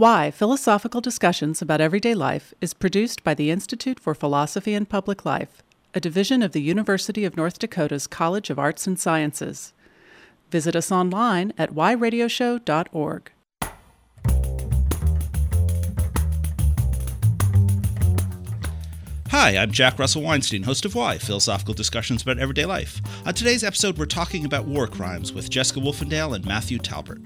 Why Philosophical Discussions About Everyday Life is produced by the Institute for Philosophy and Public Life, a division of the University of North Dakota's College of Arts and Sciences. Visit us online at whyradioshow.org. Hi, I'm Jack Russell Weinstein, host of Why Philosophical Discussions About Everyday Life. On today's episode, we're talking about war crimes with Jessica Wolfendale and Matthew Talbert.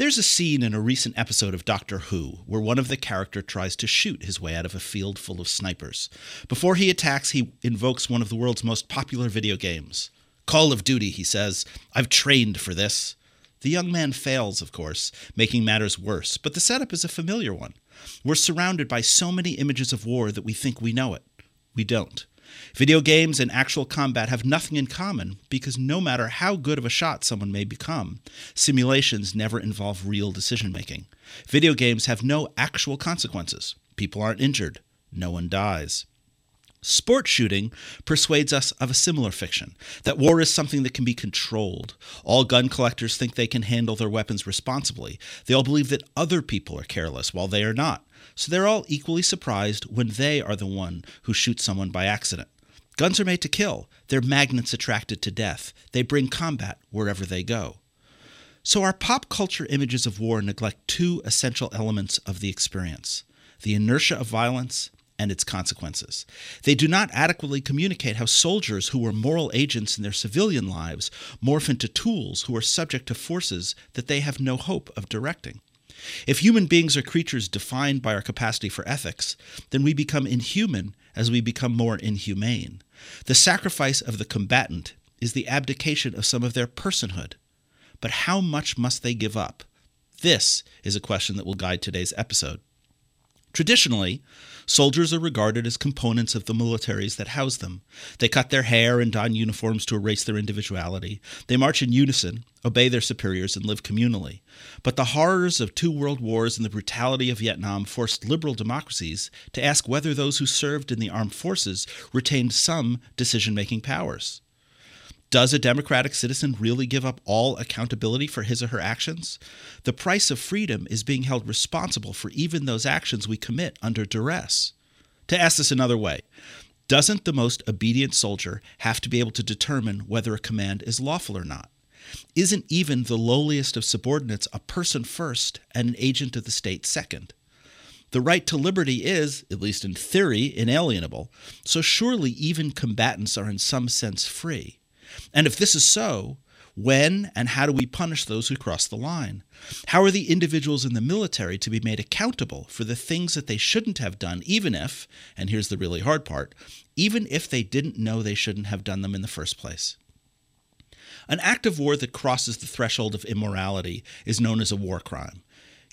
There's a scene in a recent episode of Doctor Who where one of the character tries to shoot his way out of a field full of snipers. Before he attacks, he invokes one of the world's most popular video games. Call of Duty, he says. I've trained for this. The young man fails, of course, making matters worse, but the setup is a familiar one. We're surrounded by so many images of war that we think we know it. We don't. Video games and actual combat have nothing in common because no matter how good of a shot someone may become, simulations never involve real decision making. Video games have no actual consequences. People aren't injured. No one dies. Sport shooting persuades us of a similar fiction that war is something that can be controlled. All gun collectors think they can handle their weapons responsibly. They all believe that other people are careless while they are not. So they're all equally surprised when they are the one who shoots someone by accident. Guns are made to kill. They're magnets attracted to death. They bring combat wherever they go. So our pop culture images of war neglect two essential elements of the experience the inertia of violence and its consequences. They do not adequately communicate how soldiers who were moral agents in their civilian lives morph into tools who are subject to forces that they have no hope of directing. If human beings are creatures defined by our capacity for ethics, then we become inhuman as we become more inhumane. The sacrifice of the combatant is the abdication of some of their personhood. But how much must they give up? This is a question that will guide today's episode. Traditionally, soldiers are regarded as components of the militaries that house them. They cut their hair and don uniforms to erase their individuality. They march in unison, obey their superiors, and live communally. But the horrors of two world wars and the brutality of Vietnam forced liberal democracies to ask whether those who served in the armed forces retained some decision making powers. Does a democratic citizen really give up all accountability for his or her actions? The price of freedom is being held responsible for even those actions we commit under duress. To ask this another way, doesn't the most obedient soldier have to be able to determine whether a command is lawful or not? Isn't even the lowliest of subordinates a person first and an agent of the state second? The right to liberty is, at least in theory, inalienable, so surely even combatants are in some sense free. And if this is so, when and how do we punish those who cross the line? How are the individuals in the military to be made accountable for the things that they shouldn't have done, even if, and here's the really hard part, even if they didn't know they shouldn't have done them in the first place? An act of war that crosses the threshold of immorality is known as a war crime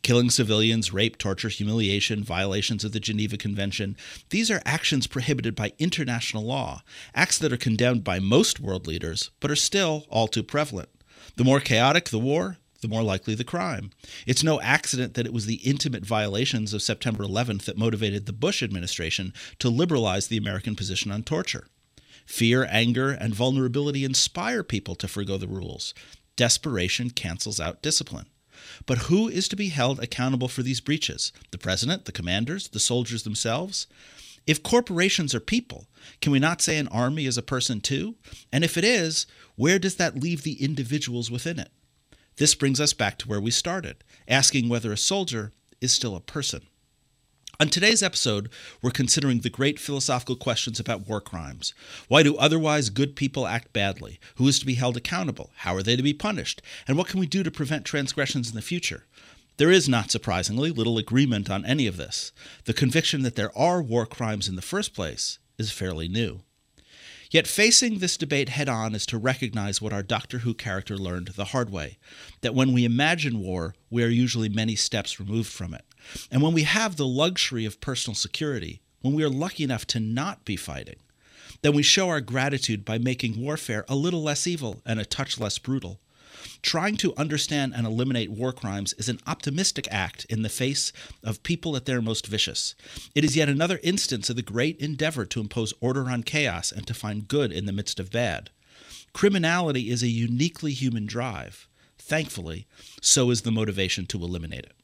killing civilians, rape, torture, humiliation, violations of the Geneva Convention. These are actions prohibited by international law, acts that are condemned by most world leaders, but are still all too prevalent. The more chaotic the war, the more likely the crime. It's no accident that it was the intimate violations of September 11th that motivated the Bush administration to liberalize the American position on torture. Fear, anger, and vulnerability inspire people to forego the rules. Desperation cancels out discipline. But who is to be held accountable for these breaches? The president, the commanders, the soldiers themselves? If corporations are people, can we not say an army is a person too? And if it is, where does that leave the individuals within it? This brings us back to where we started, asking whether a soldier is still a person. On today's episode, we're considering the great philosophical questions about war crimes. Why do otherwise good people act badly? Who is to be held accountable? How are they to be punished? And what can we do to prevent transgressions in the future? There is, not surprisingly, little agreement on any of this. The conviction that there are war crimes in the first place is fairly new. Yet facing this debate head on is to recognize what our Doctor Who character learned the hard way that when we imagine war, we are usually many steps removed from it. And when we have the luxury of personal security, when we are lucky enough to not be fighting, then we show our gratitude by making warfare a little less evil and a touch less brutal. Trying to understand and eliminate war crimes is an optimistic act in the face of people at their most vicious. It is yet another instance of the great endeavor to impose order on chaos and to find good in the midst of bad. Criminality is a uniquely human drive. Thankfully, so is the motivation to eliminate it.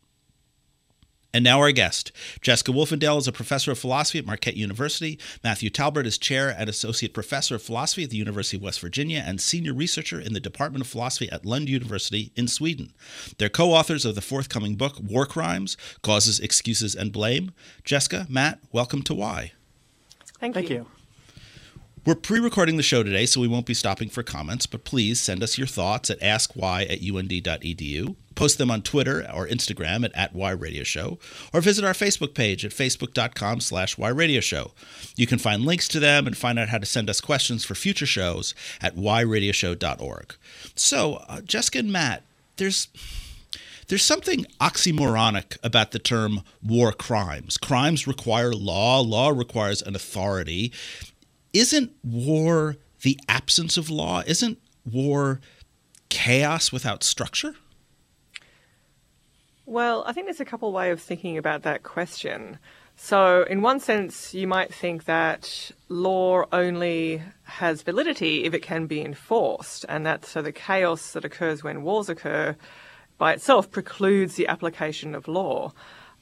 And now our guest. Jessica Wolfendale is a professor of philosophy at Marquette University. Matthew Talbert is chair and associate professor of philosophy at the University of West Virginia and senior researcher in the Department of Philosophy at Lund University in Sweden. They're co authors of the forthcoming book, War Crimes Causes, Excuses, and Blame. Jessica, Matt, welcome to Why. Thank, Thank you. you. We're pre recording the show today, so we won't be stopping for comments, but please send us your thoughts at askwhy at und.edu. Post them on Twitter or Instagram at, at @whyradioshow, or visit our Facebook page at facebook.com slash whyradioshow. You can find links to them and find out how to send us questions for future shows at whyradioshow.org. So, uh, Jessica and Matt, there's there's something oxymoronic about the term war crimes. Crimes require law, law requires an authority. Isn't war the absence of law? Isn't war chaos without structure? Well, I think there's a couple way of thinking about that question. So, in one sense, you might think that law only has validity if it can be enforced, and that so the chaos that occurs when wars occur by itself precludes the application of law.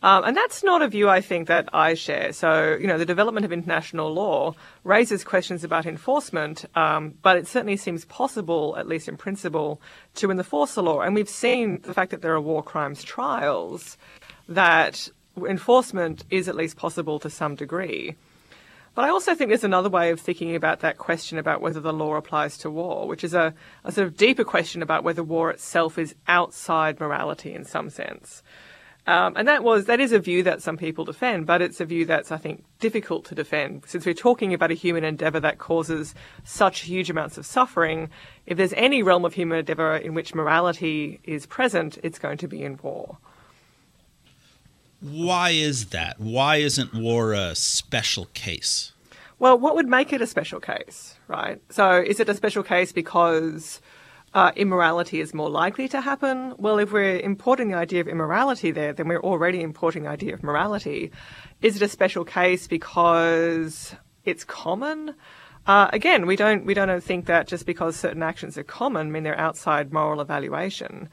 Um, and that's not a view I think that I share. So, you know, the development of international law raises questions about enforcement, um, but it certainly seems possible, at least in principle, to enforce the law. And we've seen the fact that there are war crimes trials that enforcement is at least possible to some degree. But I also think there's another way of thinking about that question about whether the law applies to war, which is a, a sort of deeper question about whether war itself is outside morality in some sense. Um, and that was that is a view that some people defend, but it's a view that's I think difficult to defend since we're talking about a human endeavour that causes such huge amounts of suffering. If there's any realm of human endeavour in which morality is present, it's going to be in war. Why is that? Why isn't war a special case? Well, what would make it a special case, right? So, is it a special case because uh, immorality is more likely to happen? Well, if we're importing the idea of immorality there, then we're already importing the idea of morality. Is it a special case because it's common? Uh, again, we don't we don't think that just because certain actions are common mean they're outside moral evaluation.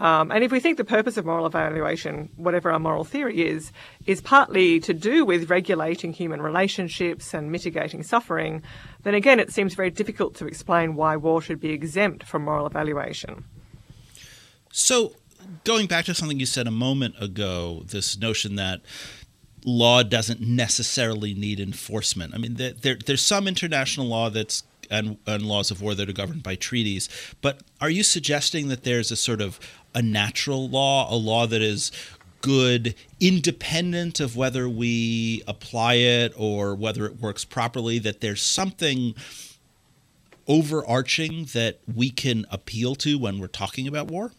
Um, and if we think the purpose of moral evaluation, whatever our moral theory is, is partly to do with regulating human relationships and mitigating suffering, then again it seems very difficult to explain why war should be exempt from moral evaluation. So, going back to something you said a moment ago, this notion that law doesn't necessarily need enforcement. I mean, there, there's some international law that's and, and, laws of war that are governed by treaties. But are you suggesting that there's a sort of a natural law, a law that is good independent of whether we apply it or whether it works properly, that there's something overarching that we can appeal to when we're talking about war?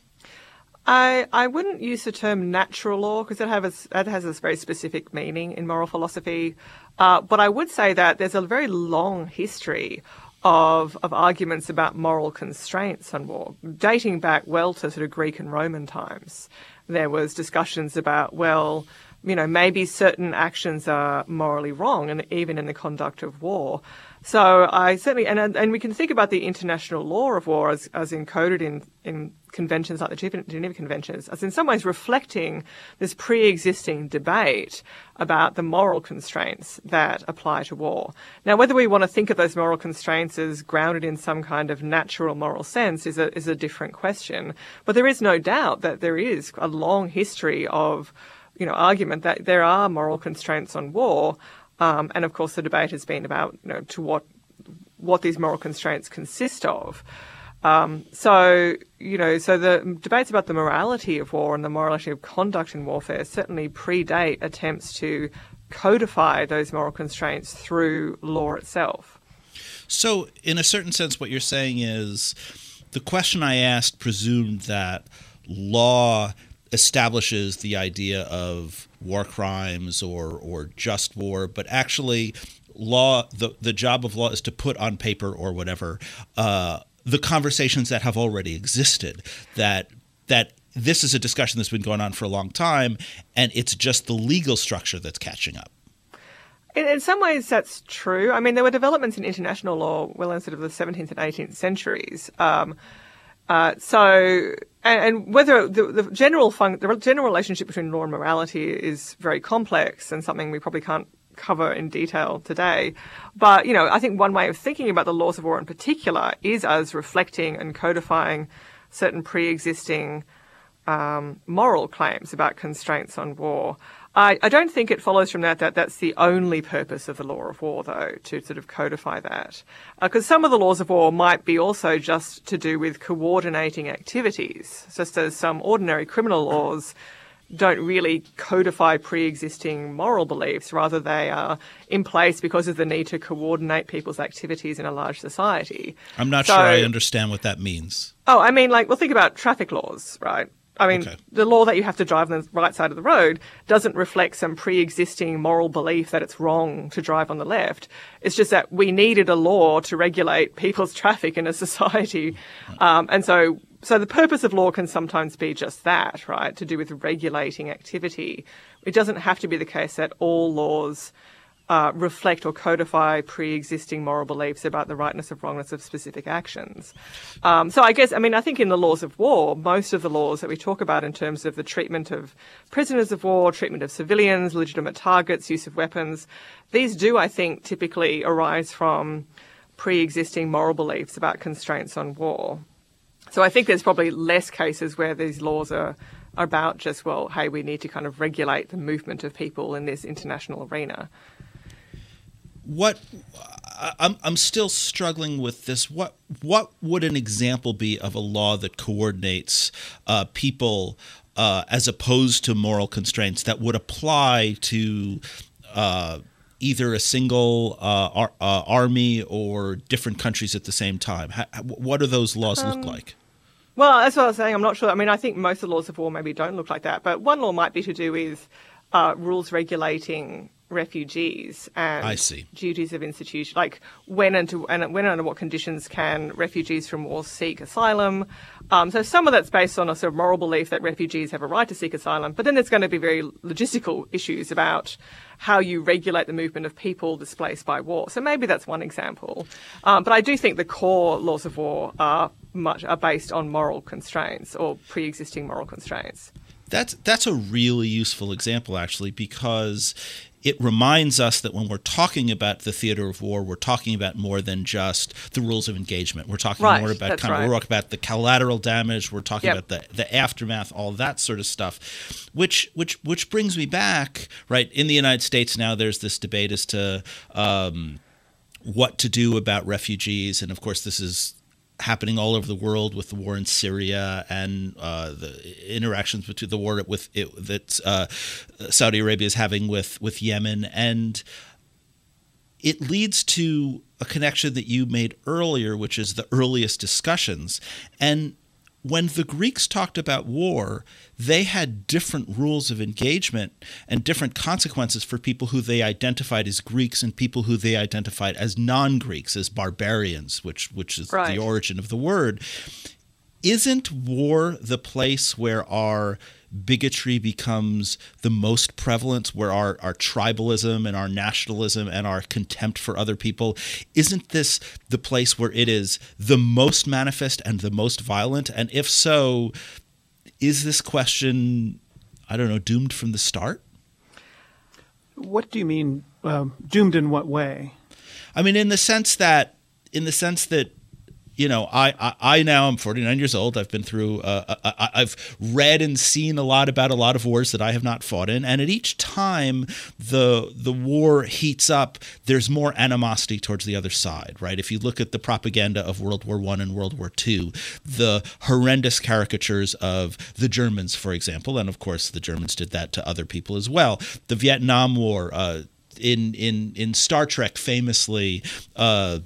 I, I wouldn't use the term natural law because that, that has this very specific meaning in moral philosophy. Uh, but I would say that there's a very long history of, of arguments about moral constraints on war, dating back well to sort of Greek and Roman times. There was discussions about, well, you know, maybe certain actions are morally wrong, and even in the conduct of war. So I certainly, and and we can think about the international law of war as, as encoded in, in conventions like the Geneva Conventions, as in some ways reflecting this pre-existing debate about the moral constraints that apply to war. Now, whether we want to think of those moral constraints as grounded in some kind of natural moral sense is a, is a different question. But there is no doubt that there is a long history of you know, argument that there are moral constraints on war, um, and of course, the debate has been about you know to what what these moral constraints consist of. Um, so you know, so the debates about the morality of war and the morality of conduct in warfare certainly predate attempts to codify those moral constraints through law itself. So, in a certain sense, what you're saying is the question I asked presumed that law establishes the idea of war crimes or or just war, but actually, law the the job of law is to put on paper or whatever uh, the conversations that have already existed that that this is a discussion that's been going on for a long time, and it's just the legal structure that's catching up. In, in, some ways, that's true. I mean, there were developments in international law well in sort of the 17th and 18th centuries. Um, uh, so, and, and whether the, the general fun, the general relationship between law and morality is very complex and something we probably can't cover in detail today. But, you know, I think one way of thinking about the laws of war in particular is as reflecting and codifying certain pre-existing um, moral claims about constraints on war. I, I, don't think it follows from that that that's the only purpose of the law of war, though, to sort of codify that. Because uh, some of the laws of war might be also just to do with coordinating activities, just as some ordinary criminal laws don't really codify pre-existing moral beliefs. Rather, they are in place because of the need to coordinate people's activities in a large society. I'm not so, sure I understand what that means. Oh, I mean, like, well, think about traffic laws, right? I mean, okay. the law that you have to drive on the right side of the road doesn't reflect some pre-existing moral belief that it's wrong to drive on the left. It's just that we needed a law to regulate people's traffic in a society, um, and so so the purpose of law can sometimes be just that, right? To do with regulating activity. It doesn't have to be the case that all laws uh, reflect or codify pre-existing moral beliefs about the rightness or wrongness of specific actions. Um, so I guess, I mean, I think in the laws of war, most of the laws that we talk about in terms of the treatment of prisoners of war, treatment of civilians, legitimate targets, use of weapons, these do, I think, typically arise from pre-existing moral beliefs about constraints on war. So I think there's probably less cases where these laws are about just, well, hey, we need to kind of regulate the movement of people in this international arena what I'm I'm still struggling with this. What what would an example be of a law that coordinates uh, people uh, as opposed to moral constraints that would apply to uh, either a single uh, ar- uh, army or different countries at the same time? How, what do those laws um, look like? Well, that's what I was saying. I'm not sure. I mean, I think most of the laws of war maybe don't look like that, but one law might be to do with uh, rules regulating refugees and I see. duties of institution, like when and, to, and when and under what conditions can refugees from war seek asylum. Um, so some of that's based on a sort of moral belief that refugees have a right to seek asylum, but then there's going to be very logistical issues about how you regulate the movement of people displaced by war. So maybe that's one example. Um, but I do think the core laws of war are much are based on moral constraints or pre-existing moral constraints. That's that's a really useful example actually because it reminds us that when we're talking about the theater of war, we're talking about more than just the rules of engagement. We're talking right, more about kind right. of we're talking about the collateral damage. We're talking yep. about the, the aftermath, all that sort of stuff. Which which which brings me back right in the United States now. There's this debate as to um, what to do about refugees, and of course this is happening all over the world with the war in Syria and uh, the interactions between the war with it, that uh, Saudi Arabia is having with with Yemen, and it leads to a connection that you made earlier, which is the earliest discussions, and when the Greeks talked about war, they had different rules of engagement and different consequences for people who they identified as Greeks and people who they identified as non-Greeks, as barbarians, which which is right. the origin of the word. Isn't war the place where our bigotry becomes the most prevalent, where our, our tribalism and our nationalism and our contempt for other people, isn't this the place where it is the most manifest and the most violent? And if so, is this question, I don't know, doomed from the start? What do you mean, uh, doomed in what way? I mean, in the sense that, in the sense that you know, I, I, I now am 49 years old. I've been through, uh, uh I, have read and seen a lot about a lot of wars that I have not fought in, and at each time the the war heats up, there's more animosity towards the other side, right? If you look at the propaganda of World War One and World War Two, the horrendous caricatures of the Germans, for example, and of course the Germans did that to other people as well. The Vietnam War, uh, in in in Star Trek, famously. Uh,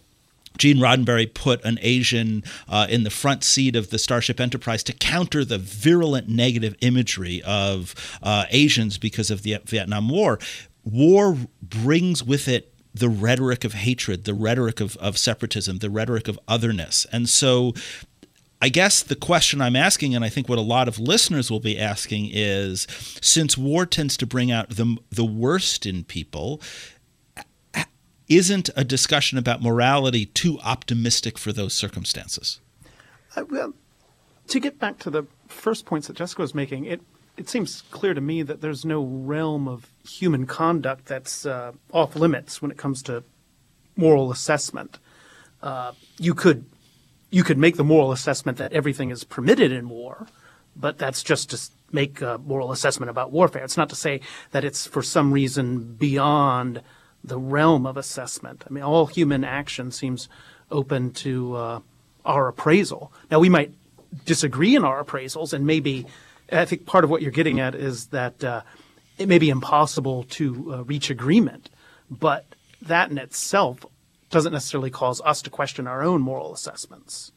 Gene Roddenberry put an Asian uh, in the front seat of the Starship Enterprise to counter the virulent negative imagery of uh, Asians because of the Vietnam War. War brings with it the rhetoric of hatred, the rhetoric of, of separatism, the rhetoric of otherness. And so I guess the question I'm asking, and I think what a lot of listeners will be asking, is since war tends to bring out the, the worst in people, isn't a discussion about morality too optimistic for those circumstances? Uh, well, to get back to the first points that Jessica was making, it it seems clear to me that there's no realm of human conduct that's uh, off limits when it comes to moral assessment. Uh, you could you could make the moral assessment that everything is permitted in war, but that's just to make a moral assessment about warfare. It's not to say that it's for some reason beyond the realm of assessment. I mean, all human action seems open to uh, our appraisal. Now, we might disagree in our appraisals, and maybe I think part of what you're getting at is that uh, it may be impossible to uh, reach agreement, but that in itself doesn't necessarily cause us to question our own moral assessments.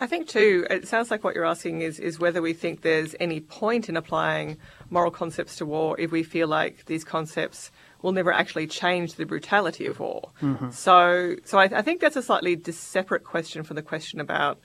I think too, it sounds like what you're asking is is whether we think there's any point in applying moral concepts to war if we feel like these concepts will never actually change the brutality of war. Mm-hmm. So, so I, I, think that's a slightly separate question from the question about,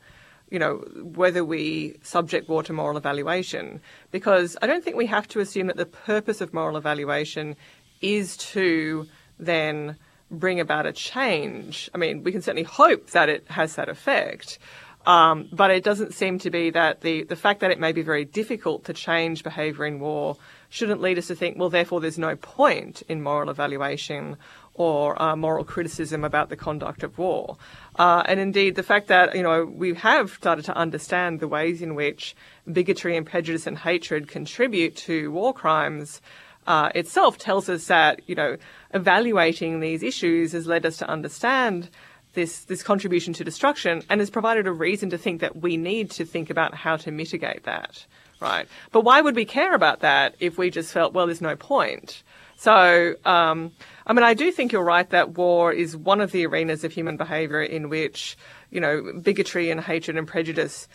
you know, whether we subject war to moral evaluation, because I don't think we have to assume that the purpose of moral evaluation is to then bring about a change. I mean, we can certainly hope that it has that effect. Um, but it doesn't seem to be that the, the fact that it may be very difficult to change behaviour in war shouldn't lead us to think, well, therefore, there's no point in moral evaluation or uh, moral criticism about the conduct of war. Uh, and indeed, the fact that you know we have started to understand the ways in which bigotry and prejudice and hatred contribute to war crimes uh, itself tells us that you know evaluating these issues has led us to understand this this contribution to destruction and has provided a reason to think that we need to think about how to mitigate that. Right. But why would we care about that if we just felt, well, there's no point? So, um, I mean, I do think you're right that war is one of the arenas of human behaviour in which, you know, bigotry and hatred and prejudice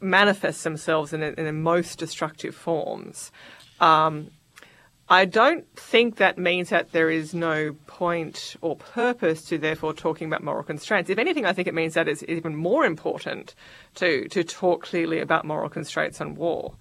manifest themselves in, in the most destructive forms. Um, I don't think that means that there is no point or purpose to therefore talking about moral constraints. If anything, I think it means that it's even more important to, to talk clearly about moral constraints on war.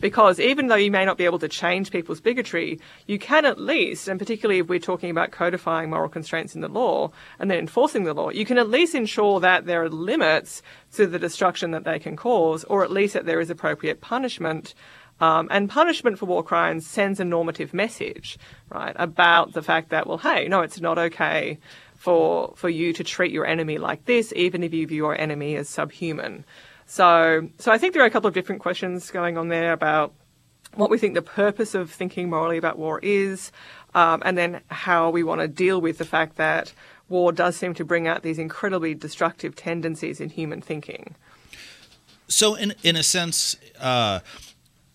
Because even though you may not be able to change people's bigotry, you can at least, and particularly if we're talking about codifying moral constraints in the law and then enforcing the law, you can at least ensure that there are limits to the destruction that they can cause, or at least that there is appropriate punishment um, and punishment for war crimes sends a normative message, right, about the fact that, well, hey, no, it's not okay for for you to treat your enemy like this, even if you view your enemy as subhuman. So, so I think there are a couple of different questions going on there about what we think the purpose of thinking morally about war is, um, and then how we want to deal with the fact that war does seem to bring out these incredibly destructive tendencies in human thinking. So, in in a sense. Uh,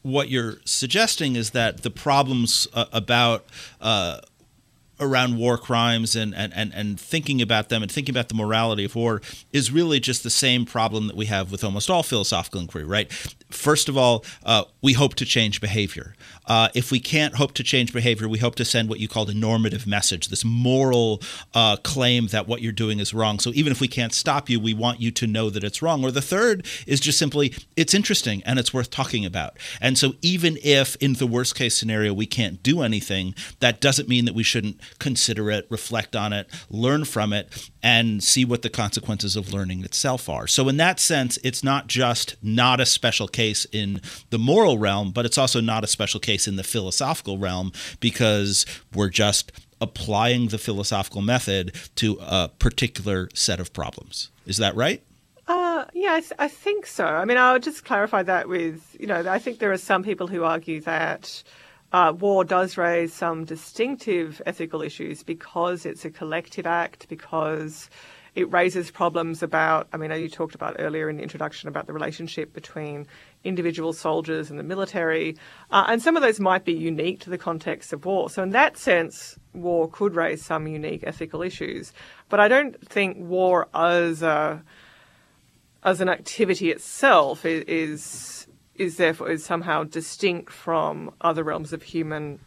what you're suggesting is that the problems uh, about uh, around war crimes and, and, and, and thinking about them and thinking about the morality of war is really just the same problem that we have with almost all philosophical inquiry, right? First of all, uh, we hope to change behavior. Uh, if we can't hope to change behavior, we hope to send what you called a normative message, this moral uh, claim that what you're doing is wrong. So even if we can't stop you, we want you to know that it's wrong. Or the third is just simply, it's interesting and it's worth talking about. And so even if in the worst case scenario we can't do anything, that doesn't mean that we shouldn't consider it, reflect on it, learn from it, and see what the consequences of learning itself are. So in that sense, it's not just not a special case in the moral realm, but it's also not a special case case in the philosophical realm because we're just applying the philosophical method to a particular set of problems. Is that right? Uh, yeah, I, I, think so. I mean, I'll just clarify that with, you know, I think there are some people who argue that uh, war does raise some distinctive ethical issues because it's a collective act, because it raises problems about, I mean, you talked about earlier in the introduction about the relationship between individual soldiers and the military, uh, and some of those might be unique to the context of war. So, in that sense, war could raise some unique ethical issues. But I don't think war as a as an activity itself is, is is therefore is somehow distinct from other realms of human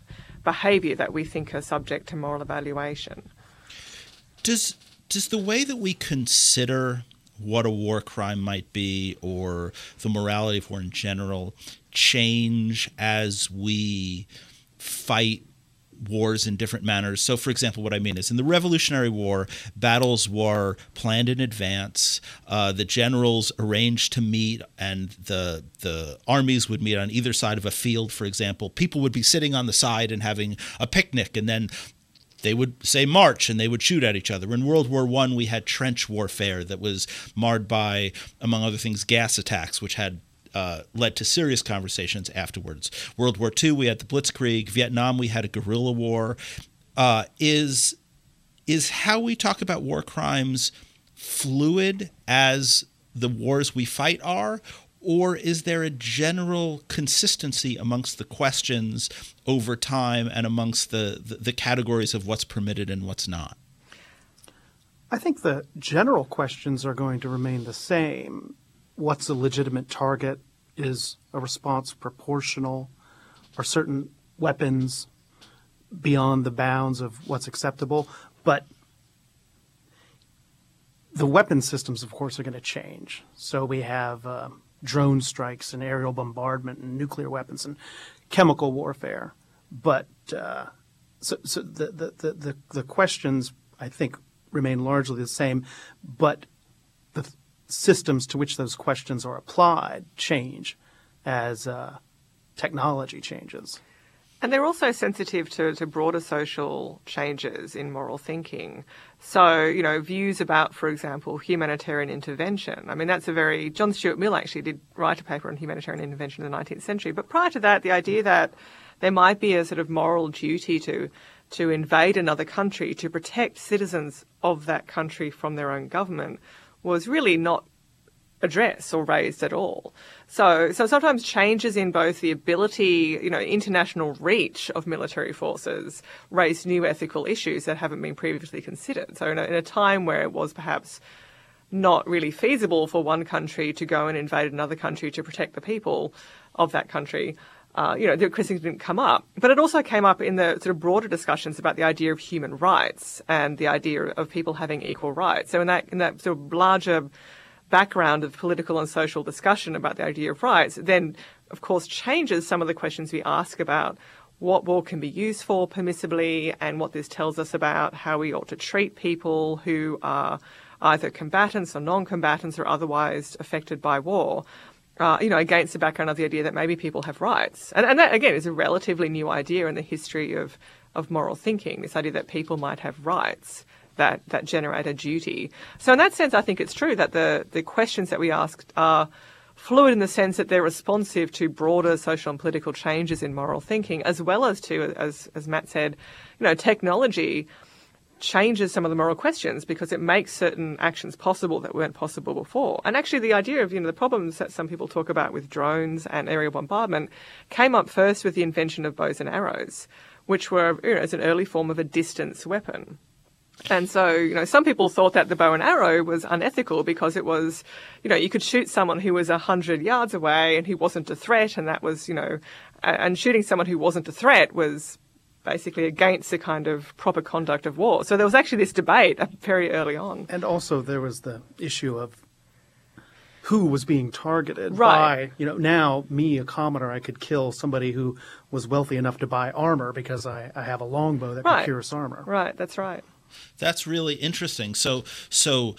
behavior that we think are subject to moral evaluation. Does does the way that we consider what a war crime might be or the morality of war in general change as we fight wars in different manners. So, for example, what I mean is in the Revolutionary War, battles were planned in advance. Uh, the generals arranged to meet, and the the armies would meet on either side of a field. For example, people would be sitting on the side and having a picnic, and then they would say march and they would shoot at each other. In World War One, we had trench warfare that was marred by, among other things, gas attacks, which had uh, led to serious conversations afterwards. World War II, we had the Blitzkrieg. Vietnam, we had a guerrilla war. Uh, is is how we talk about war crimes fluid as the wars we fight are, or is there a general consistency amongst the questions over time and amongst the, the, the categories of what's permitted and what's not? I think the general questions are going to remain the same. What's a legitimate target? is a response proportional? Are certain weapons beyond the bounds of what's acceptable? But the weapon systems, of course, are going to change. So we have uh, drone strikes and aerial bombardment and nuclear weapons and chemical warfare. But uh, so, so the, the, the, the questions, I think, remain largely the same. But the systems to which those questions are applied change as uh, technology changes. And they're also sensitive to, to broader social changes in moral thinking. So, you know, views about, for example, humanitarian intervention. I mean, that's a very, John Stuart Mill actually did write a paper on humanitarian intervention in the 19th century. But prior to that, the idea that there might be a sort of moral duty to, to invade another country to protect citizens of that country from their own government was really not addressed or raised at all. So, so sometimes changes in both the ability, you know, international reach of military forces raise new ethical issues that haven't been previously considered. So, in a, in a time where it was perhaps not really feasible for one country to go and invade another country to protect the people of that country, uh, you know, the questions didn't come up. But it also came up in the sort of broader discussions about the idea of human rights and the idea of people having equal rights. So in that in that sort of larger background of political and social discussion about the idea of rights, then of course changes some of the questions we ask about what war can be used for permissibly and what this tells us about how we ought to treat people who are either combatants or non-combatants or otherwise affected by war. Uh, you know, against the background of the idea that maybe people have rights. And, and that, again, is a relatively new idea in the history of, of moral thinking, this idea that people might have rights that, that generate a duty. So in that sense, I think it's true that the, the questions that we asked are fluid in the sense that they're responsive to broader social and political changes in moral thinking, as well as to, as, as Matt said, you know, technology changes some of the moral questions because it makes certain actions possible that weren't possible before. And actually the idea of, you know, the problems that some people talk about with drones and aerial bombardment came up first with the invention of bows and arrows, which were, you know, as an early form of a distance weapon. And so, you know, some people thought that the bow and arrow was unethical because it was, you know, you could shoot someone who was a hundred yards away and who wasn't a threat, and that was, you know, and shooting someone who wasn't a threat was basically against the kind of proper conduct of war. So there was actually this debate very early on. And also there was the issue of who was being targeted right. by, you know, now me, a commoner, I could kill somebody who was wealthy enough to buy armor because I, I have a longbow that right. can pierce armor. Right, that's right. That's really interesting. So so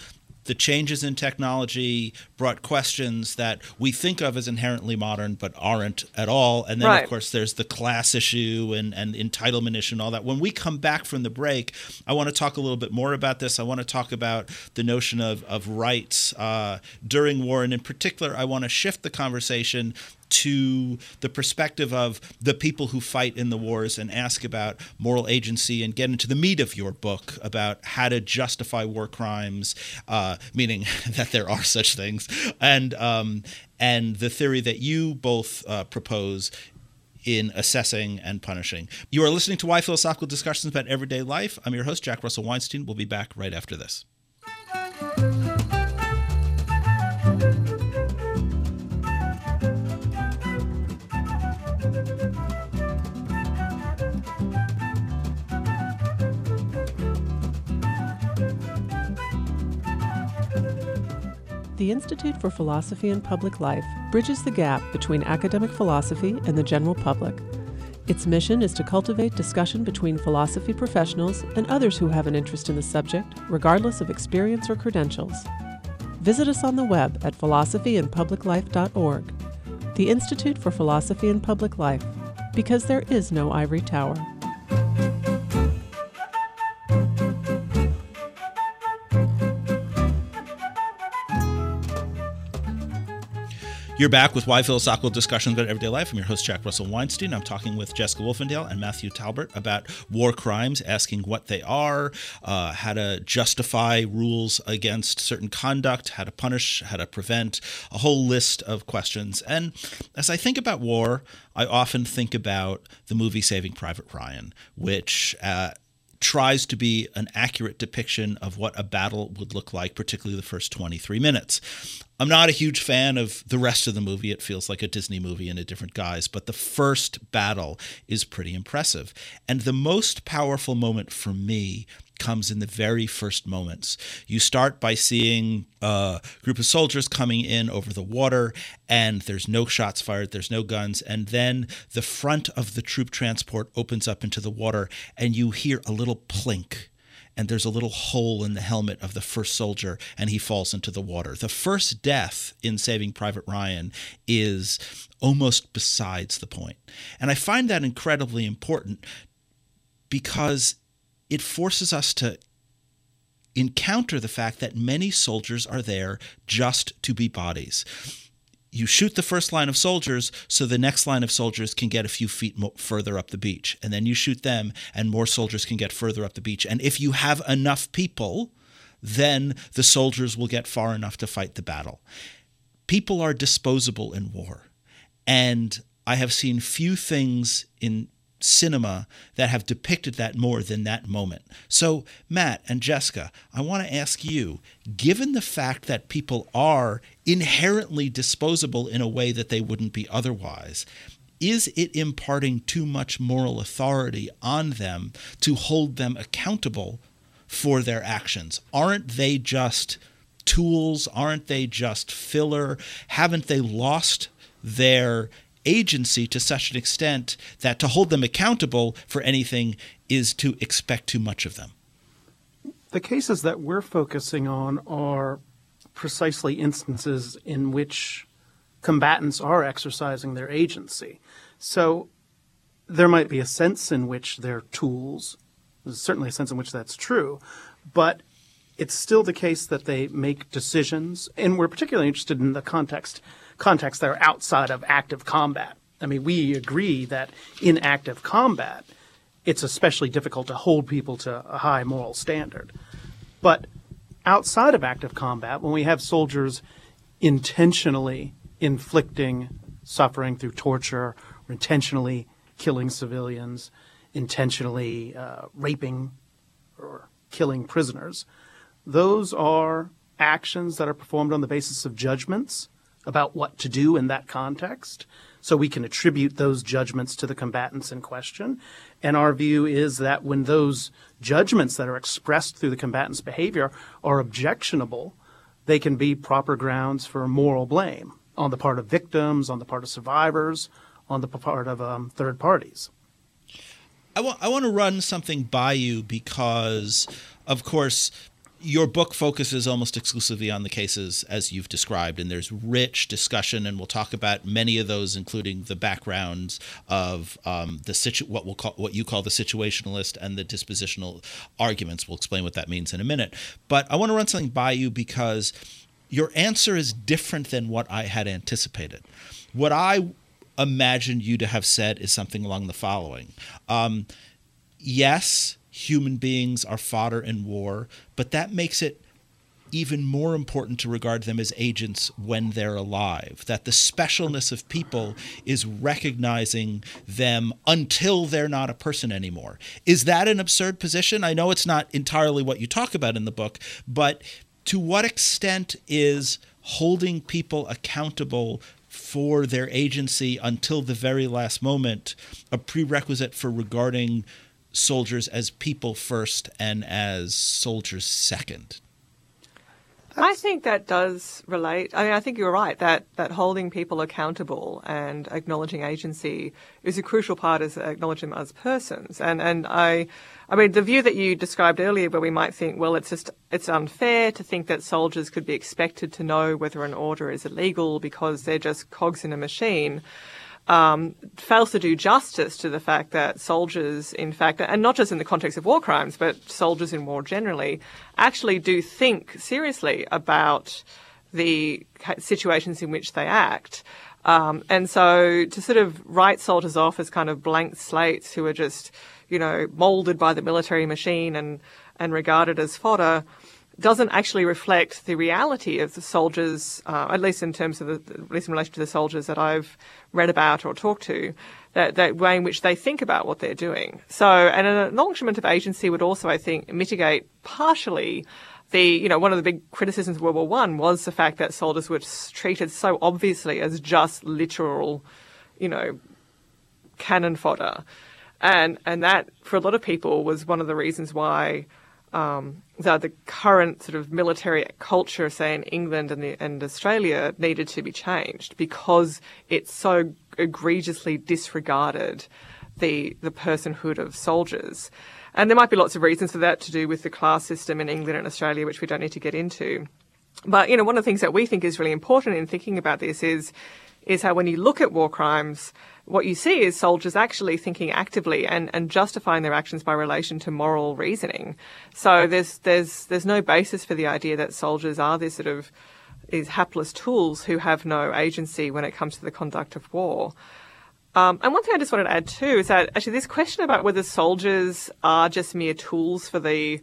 the changes in technology brought questions that we think of as inherently modern but aren't at all. And then, right. of course, there's the class issue and, and entitlement issue and all that. When we come back from the break, I want to talk a little bit more about this. I want to talk about the notion of, of rights uh, during war. And in particular, I want to shift the conversation to the perspective of the people who fight in the wars and ask about moral agency and get into the meat of your book about how to justify war crimes, uh, meaning that there are such things, and um, and the theory that you both uh, propose in assessing and punishing. You are listening to Why Philosophical Discussions About Everyday Life. I'm your host, Jack Russell Weinstein. We'll be back right after this. The Institute for Philosophy and Public Life bridges the gap between academic philosophy and the general public. Its mission is to cultivate discussion between philosophy professionals and others who have an interest in the subject, regardless of experience or credentials. Visit us on the web at philosophyandpubliclife.org. The Institute for Philosophy and Public Life, because there is no ivory tower. You're back with Why Philosophical Discussions About Everyday Life. I'm your host, Jack Russell Weinstein. I'm talking with Jessica Wolfendale and Matthew Talbert about war crimes, asking what they are, uh, how to justify rules against certain conduct, how to punish, how to prevent, a whole list of questions. And as I think about war, I often think about the movie Saving Private Ryan, which uh, tries to be an accurate depiction of what a battle would look like, particularly the first 23 minutes. I'm not a huge fan of the rest of the movie. It feels like a Disney movie in a different guise, but the first battle is pretty impressive. And the most powerful moment for me comes in the very first moments. You start by seeing a group of soldiers coming in over the water, and there's no shots fired, there's no guns. And then the front of the troop transport opens up into the water, and you hear a little plink and there's a little hole in the helmet of the first soldier and he falls into the water. The first death in Saving Private Ryan is almost besides the point. And I find that incredibly important because it forces us to encounter the fact that many soldiers are there just to be bodies you shoot the first line of soldiers so the next line of soldiers can get a few feet mo- further up the beach. And then you shoot them and more soldiers can get further up the beach. And if you have enough people then the soldiers will get far enough to fight the battle. People are disposable in war. And i have seen few things in cinema that have depicted that more than that moment. So, Matt and Jessica, I want to ask you given the fact that people are inherently disposable in a way that they wouldn't be otherwise, is it imparting too much moral authority on them to hold them accountable for their actions? Aren't they just tools? Aren't they just filler? Haven't they lost their agency to such an extent that to hold them accountable for anything is to expect too much of them. The cases that we're focusing on are precisely instances in which combatants are exercising their agency. So there might be a sense in which they're tools. There's certainly a sense in which that's true. But it's still the case that they make decisions. And we're particularly interested in the context contexts that are outside of active combat. I mean, we agree that in active combat, it's especially difficult to hold people to a high moral standard. But outside of active combat, when we have soldiers intentionally inflicting suffering through torture, or intentionally killing civilians, intentionally uh, raping or killing prisoners, those are actions that are performed on the basis of judgments about what to do in that context. So we can attribute those judgments to the combatants in question. And our view is that when those judgments that are expressed through the combatant's behavior are objectionable, they can be proper grounds for moral blame on the part of victims, on the part of survivors, on the part of um, third parties. I want, I want to run something by you because, of course, your book focuses almost exclusively on the cases as you've described, and there's rich discussion, and we'll talk about many of those, including the backgrounds of um, the situ- what we'll call what you call the situationalist and the dispositional arguments. We'll explain what that means in a minute. But I want to run something by you because your answer is different than what I had anticipated. What I imagined you to have said is something along the following: um, Yes human beings are fodder in war, but that makes it even more important to regard them as agents when they're alive. That the specialness of people is recognizing them until they're not a person anymore. Is that an absurd position? I know it's not entirely what you talk about in the book, but to what extent is holding people accountable for their agency until the very last moment a prerequisite for regarding soldiers as people first and as soldiers second? I think that does relate. I mean, I think you're right that, that holding people accountable and acknowledging agency is a crucial part of acknowledging them as persons. And and I, I mean, the view that you described earlier, where we might think, well, it's just it's unfair to think that soldiers could be expected to know whether an order is illegal because they're just cogs in a machine um, fails to do justice to the fact that soldiers, in fact, and not just in the context of war crimes, but soldiers in war generally, actually do think seriously about the situations in which they act. Um, and so to sort of write soldiers off as kind of blank slates who are just, you know, molded by the military machine and, and regarded as fodder doesn't actually reflect the reality of the soldiers, uh, at least in terms of the, at least in relation to the soldiers that I've read about or talked to, that, that way in which they think about what they're doing. So, and an acknowledgement of agency would also, I think, mitigate partially the, you know, one of the big criticisms of World War One was the fact that soldiers were treated so obviously as just literal, you know, cannon fodder. And, and that, for a lot of people, was one of the reasons why um, the, the current sort of military culture, say in England and, the, and Australia, needed to be changed because it so egregiously disregarded the the personhood of soldiers. And there might be lots of reasons for that to do with the class system in England and Australia, which we don't need to get into. But you know, one of the things that we think is really important in thinking about this is is how when you look at war crimes, what you see is soldiers actually thinking actively and, and justifying their actions by relation to moral reasoning. So there's there's there's no basis for the idea that soldiers are this sort of these hapless tools who have no agency when it comes to the conduct of war. Um, and one thing I just wanted to add too is that actually this question about whether soldiers are just mere tools for the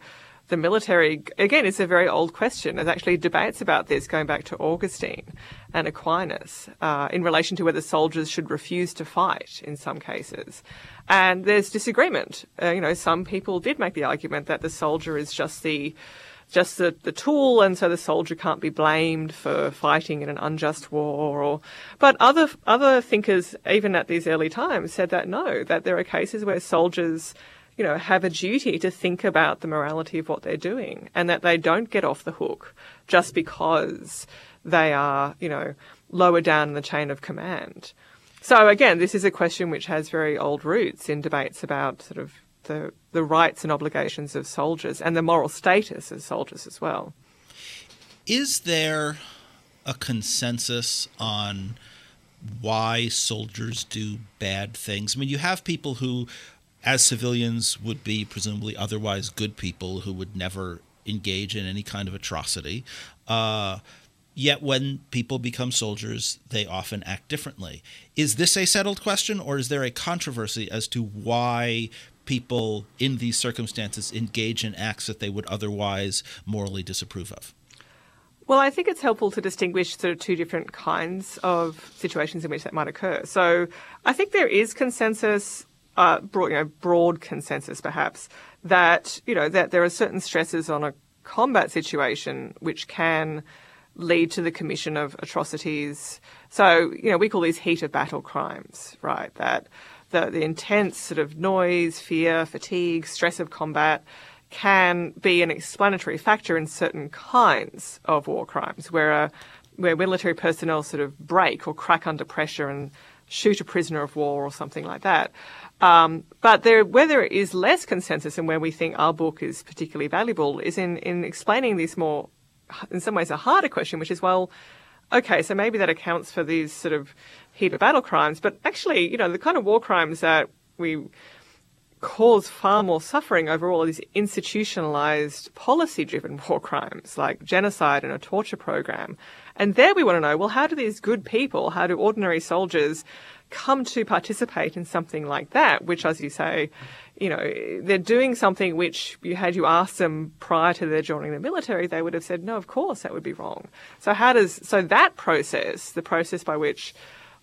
the military, again, it's a very old question. There's actually debates about this going back to Augustine and Aquinas uh, in relation to whether soldiers should refuse to fight in some cases. And there's disagreement. Uh, you know, some people did make the argument that the soldier is just the just the, the tool, and so the soldier can't be blamed for fighting in an unjust war. Or, but other other thinkers, even at these early times, said that no, that there are cases where soldiers you know, have a duty to think about the morality of what they're doing and that they don't get off the hook just because they are, you know, lower down in the chain of command. So again, this is a question which has very old roots in debates about sort of the, the rights and obligations of soldiers and the moral status of soldiers as well. Is there a consensus on why soldiers do bad things? I mean, you have people who as civilians would be presumably otherwise good people who would never engage in any kind of atrocity. Uh, yet when people become soldiers, they often act differently. Is this a settled question, or is there a controversy as to why people in these circumstances engage in acts that they would otherwise morally disapprove of? Well, I think it's helpful to distinguish sort of two different kinds of situations in which that might occur. So I think there is consensus uh, broad, you know, broad consensus, perhaps, that you know that there are certain stresses on a combat situation which can lead to the commission of atrocities. So you know we call these heat of battle crimes, right? That the the intense sort of noise, fear, fatigue, stress of combat can be an explanatory factor in certain kinds of war crimes, where a, where military personnel sort of break or crack under pressure and shoot a prisoner of war or something like that. Um, but there, where there is less consensus and where we think our book is particularly valuable is in, in explaining this more, in some ways, a harder question, which is, well, okay, so maybe that accounts for these sort of heat of battle crimes, but actually, you know, the kind of war crimes that we cause far more suffering overall are these institutionalized, policy driven war crimes like genocide and a torture program. And there we want to know well, how do these good people, how do ordinary soldiers come to participate in something like that, which, as you say, you know, they're doing something which you had you asked them prior to their joining the military, they would have said, no, of course, that would be wrong. So how does, so that process, the process by which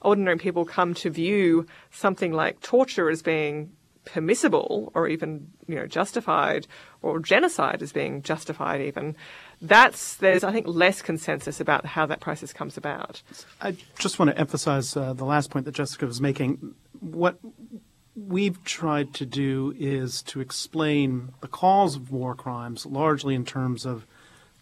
ordinary people come to view something like torture as being permissible or even, you know, justified or genocide as being justified even, that's there's I think less consensus about how that process comes about. I just want to emphasize uh, the last point that Jessica was making. What we've tried to do is to explain the cause of war crimes largely in terms of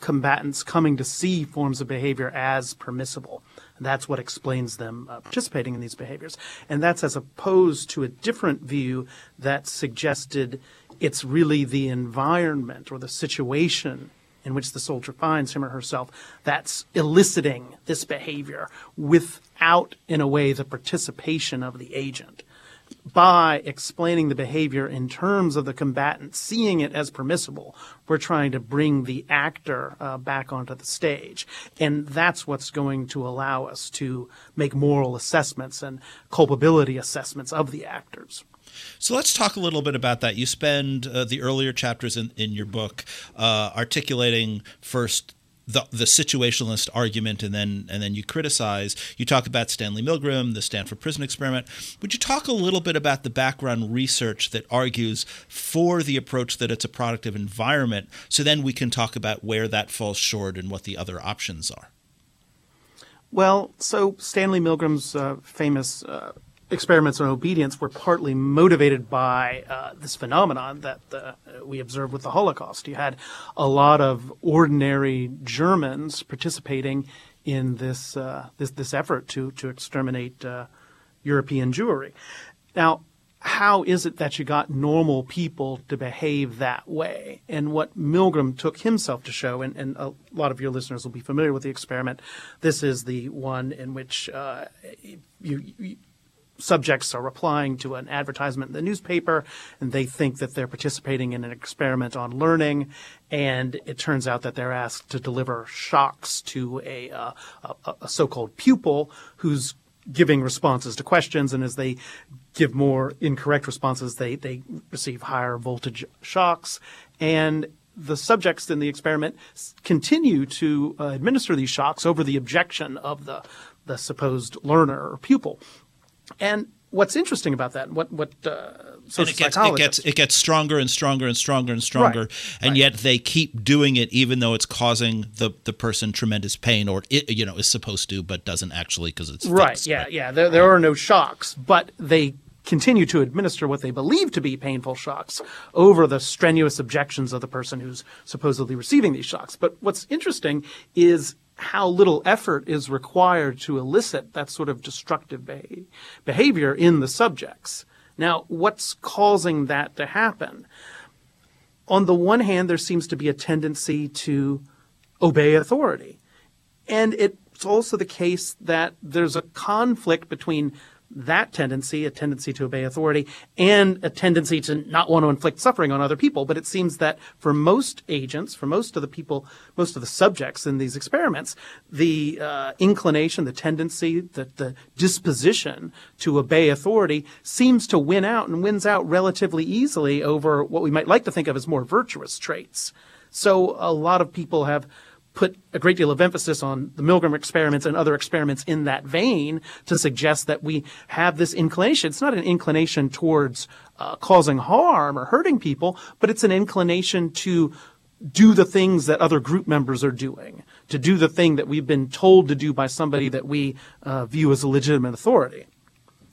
combatants coming to see forms of behavior as permissible. And that's what explains them uh, participating in these behaviors. And that's as opposed to a different view that suggested it's really the environment or the situation in which the soldier finds him or herself that's eliciting this behavior without, in a way, the participation of the agent by explaining the behavior in terms of the combatant seeing it as permissible, we're trying to bring the actor uh, back onto the stage. And that's what's going to allow us to make moral assessments and culpability assessments of the actors. So let's talk a little bit about that. You spend uh, the earlier chapters in, in your book uh, articulating first the, the situationalist argument and then and then you criticize. You talk about Stanley Milgram the Stanford prison experiment. Would you talk a little bit about the background research that argues for the approach that it's a product of environment? So then we can talk about where that falls short and what the other options are. Well so Stanley Milgram's uh, famous uh, experiments on obedience were partly motivated by uh, this phenomenon that uh, we observed with the Holocaust. You had a lot of ordinary Germans participating in this uh, this, this effort to to exterminate uh, European Jewry. Now, how is it that you got normal people to behave that way? And what Milgram took himself to show, and, and a lot of your listeners will be familiar with the experiment. This is the one in which uh, you, you subjects are replying to an advertisement in the newspaper and they think that they're participating in an experiment on learning and it turns out that they're asked to deliver shocks to a, uh, a, a so-called pupil who's giving responses to questions and as they give more incorrect responses they, they receive higher voltage shocks and the subjects in the experiment continue to uh, administer these shocks over the objection of the the supposed learner or pupil. And what's interesting about that, what what uh, and it gets, it gets it gets stronger and stronger and stronger and stronger, right. and right. yet they keep doing it even though it's causing the the person tremendous pain, or it you know is supposed to but doesn't actually because it's right. Fixed, yeah, yeah. There there are no shocks, but they continue to administer what they believe to be painful shocks over the strenuous objections of the person who's supposedly receiving these shocks. But what's interesting is how little effort is required to elicit that sort of destructive behavior in the subjects. Now, what's causing that to happen? On the one hand, there seems to be a tendency to obey authority. And it's also the case that there's a conflict between that tendency, a tendency to obey authority, and a tendency to not want to inflict suffering on other people. But it seems that for most agents, for most of the people, most of the subjects in these experiments, the uh, inclination, the tendency, the, the disposition to obey authority seems to win out and wins out relatively easily over what we might like to think of as more virtuous traits. So a lot of people have put a great deal of emphasis on the Milgram experiments and other experiments in that vein to suggest that we have this inclination. It's not an inclination towards uh, causing harm or hurting people, but it's an inclination to do the things that other group members are doing, to do the thing that we've been told to do by somebody that we uh, view as a legitimate authority.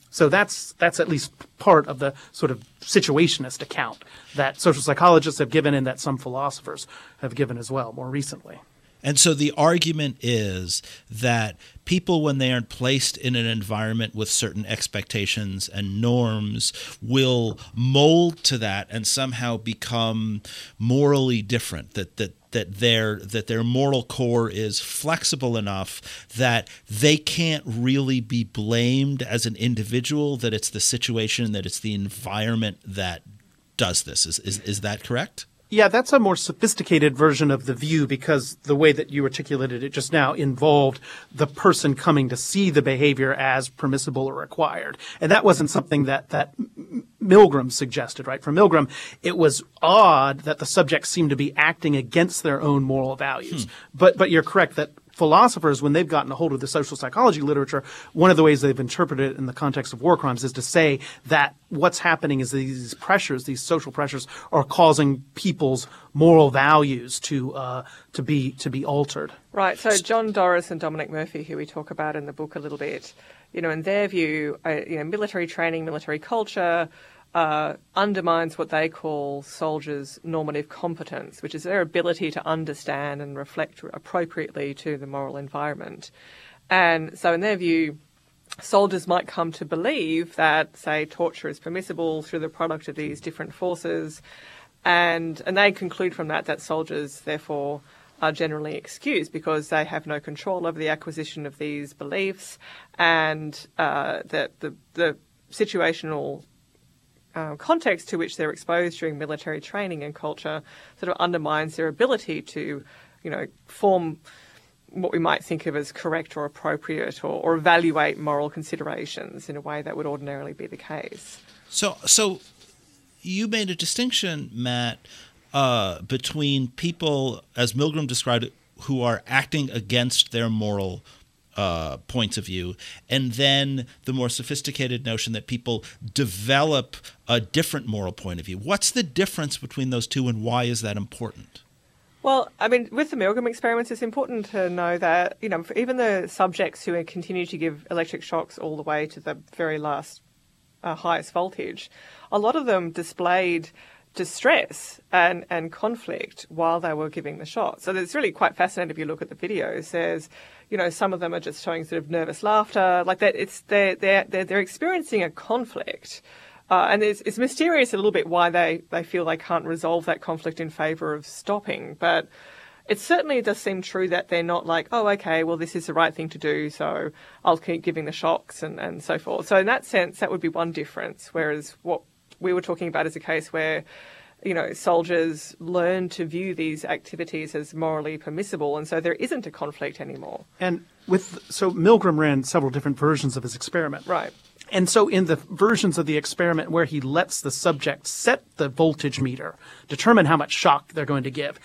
So that's that's at least part of the sort of situationist account that social psychologists have given and that some philosophers have given as well more recently. And so the argument is that people, when they are placed in an environment with certain expectations and norms, will mold to that and somehow become morally different. That that that their that their moral core is flexible enough that they can't really be blamed as an individual. That it's the situation, that it's the environment that does this. Is is, is that correct? Yeah, that's a more sophisticated version of the view because the way that you articulated it just now involved the person coming to see the behavior as permissible or required. And that wasn't something that, that Milgram suggested, right? For Milgram, it was odd that the subjects seemed to be acting against their own moral values. Hmm. But, but you're correct that philosophers, when they've gotten a hold of the social psychology literature, one of the ways they've interpreted it in the context of war crimes is to say that what's happening is these pressures, these social pressures, are causing people's moral values to uh, to be to be altered. Right. So John Doris and Dominic Murphy, who we talk about in the book a little bit, you know, in their view, uh, you know, military training, military culture. Uh, undermines what they call soldiers' normative competence, which is their ability to understand and reflect appropriately to the moral environment. And so, in their view, soldiers might come to believe that, say, torture is permissible through the product of these different forces, and and they conclude from that that soldiers therefore are generally excused because they have no control over the acquisition of these beliefs, and uh, that the the situational uh, context to which they're exposed during military training and culture sort of undermines their ability to, you know, form what we might think of as correct or appropriate or, or evaluate moral considerations in a way that would ordinarily be the case. So, so you made a distinction, Matt, uh, between people, as Milgram described it, who are acting against their moral uh, points of view, and then the more sophisticated notion that people develop a different moral point of view. What's the difference between those two, and why is that important? Well, I mean, with the Milgram experiments, it's important to know that, you know, even the subjects who continue to give electric shocks all the way to the very last uh, highest voltage, a lot of them displayed distress and, and conflict while they were giving the shot. So it's really quite fascinating if you look at the videos. There's, you know, some of them are just showing sort of nervous laughter, like that. It's they're they're they're, they're experiencing a conflict. Uh, and it's, it's mysterious a little bit why they, they feel they can't resolve that conflict in favour of stopping. But it certainly does seem true that they're not like, oh, okay, well, this is the right thing to do, so I'll keep giving the shocks and, and so forth. So, in that sense, that would be one difference. Whereas what we were talking about is a case where you know, soldiers learn to view these activities as morally permissible, and so there isn't a conflict anymore. And with so Milgram ran several different versions of his experiment, right? And so, in the versions of the experiment where he lets the subject set the voltage meter, determine how much shock they're going to give,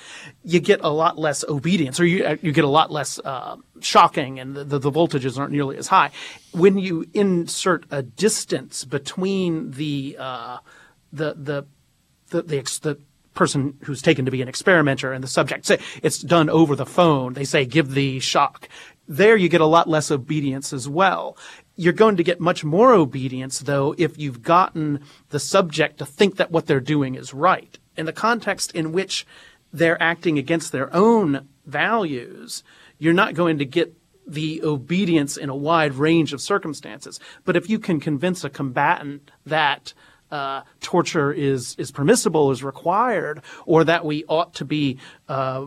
you get a lot less obedience, or you you get a lot less uh, shocking, and the, the, the voltages aren't nearly as high. When you insert a distance between the uh, the the the, the, the person who's taken to be an experimenter and the subject say it's done over the phone. They say give the shock. There you get a lot less obedience as well. You're going to get much more obedience though if you've gotten the subject to think that what they're doing is right. In the context in which they're acting against their own values, you're not going to get the obedience in a wide range of circumstances. But if you can convince a combatant that uh, torture is is permissible, is required, or that we ought to be uh,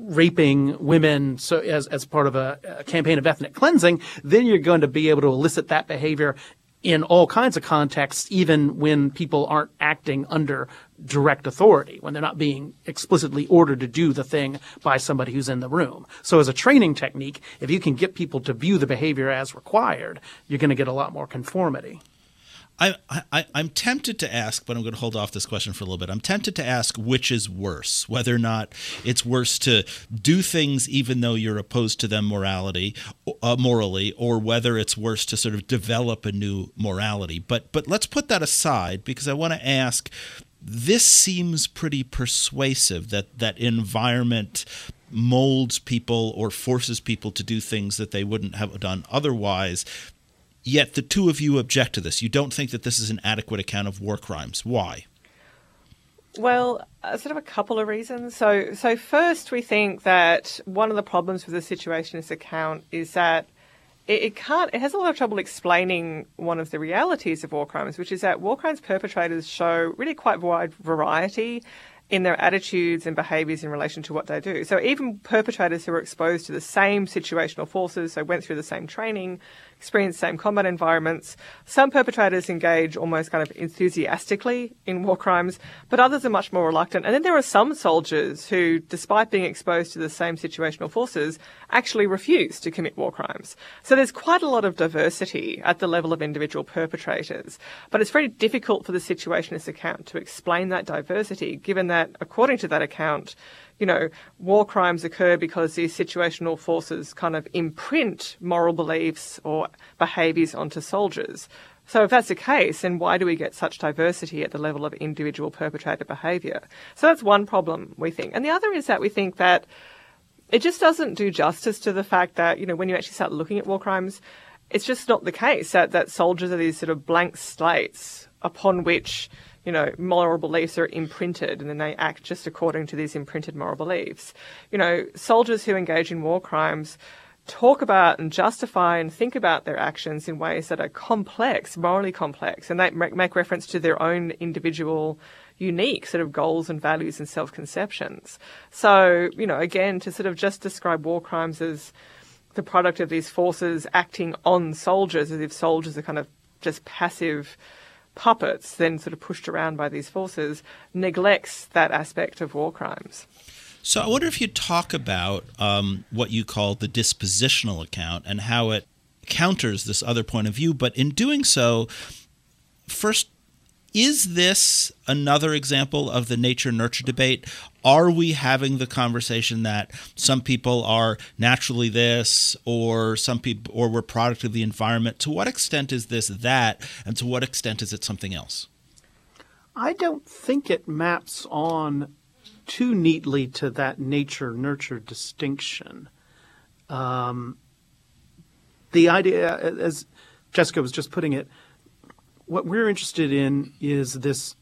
raping women so as as part of a, a, campaign of ethnic cleansing, then you're going to be able to elicit that behavior in all kinds of contexts, even when people aren't acting under direct authority, when they're not being explicitly ordered to do the thing by somebody who's in the room. So as a training technique, if you can get people to view the behavior as required, you're going to get a lot more conformity. I, I, I'm tempted to ask, but I'm going to hold off this question for a little bit. I'm tempted to ask which is worse, whether or not it's worse to do things even though you're opposed to them morality, uh, morally, or whether it's worse to sort of develop a new morality. But but let's put that aside because I want to ask. This seems pretty persuasive that that environment molds people or forces people to do things that they wouldn't have done otherwise. Yet the two of you object to this. You don't think that this is an adequate account of war crimes. Why? Well, uh, sort of a couple of reasons. So, so first, we think that one of the problems with the situationist account is that it, it, can't. It has a lot of trouble explaining one of the realities of war crimes, which is that war crimes perpetrators show really quite wide variety in their attitudes and behaviours in relation to what they do. So even perpetrators who are exposed to the same situational forces, so went through the same training, experience same combat environments. Some perpetrators engage almost kind of enthusiastically in war crimes, but others are much more reluctant. And then there are some soldiers who, despite being exposed to the same situational forces, actually refuse to commit war crimes. So there's quite a lot of diversity at the level of individual perpetrators. But it's very difficult for the situationist account to explain that diversity, given that, according to that account, you know, war crimes occur because these situational forces kind of imprint moral beliefs or behaviours onto soldiers. So if that's the case, then why do we get such diversity at the level of individual perpetrator behaviour? So that's one problem we think. And the other is that we think that it just doesn't do justice to the fact that, you know, when you actually start looking at war crimes, it's just not the case that, that soldiers are these sort of blank slates upon which you know, moral beliefs are imprinted and then they act just according to these imprinted moral beliefs. You know, soldiers who engage in war crimes talk about and justify and think about their actions in ways that are complex, morally complex, and they make reference to their own individual, unique sort of goals and values and self conceptions. So, you know, again, to sort of just describe war crimes as the product of these forces acting on soldiers as if soldiers are kind of just passive puppets, then sort of pushed around by these forces, neglects that aspect of war crimes. So I wonder if you talk about um, what you call the dispositional account and how it counters this other point of view. But in doing so, first is this another example of the nature nurture debate? Are we having the conversation that some people are naturally this, or some people, or we're product of the environment? To what extent is this that, and to what extent is it something else? I don't think it maps on too neatly to that nature nurture distinction. Um, the idea, as Jessica was just putting it, what we're interested in is this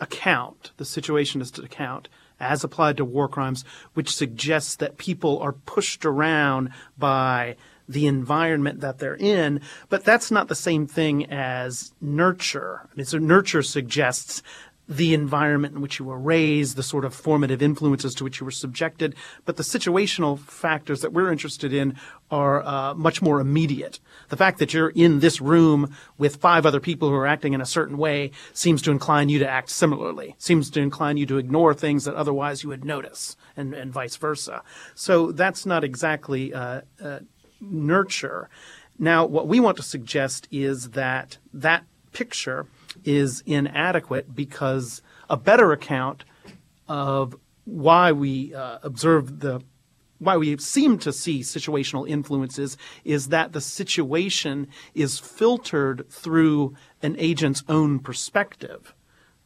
account, the situationist account, as applied to war crimes, which suggests that people are pushed around by the environment that they're in, but that's not the same thing as nurture. I mean, so nurture suggests the environment in which you were raised, the sort of formative influences to which you were subjected. But the situational factors that we're interested in are uh, much more immediate. The fact that you're in this room with five other people who are acting in a certain way seems to incline you to act similarly, seems to incline you to ignore things that otherwise you would notice, and, and vice versa. So that's not exactly uh, uh, nurture. Now, what we want to suggest is that that picture is inadequate because a better account of why we uh, observe the why we seem to see situational influences is that the situation is filtered through an agent's own perspective.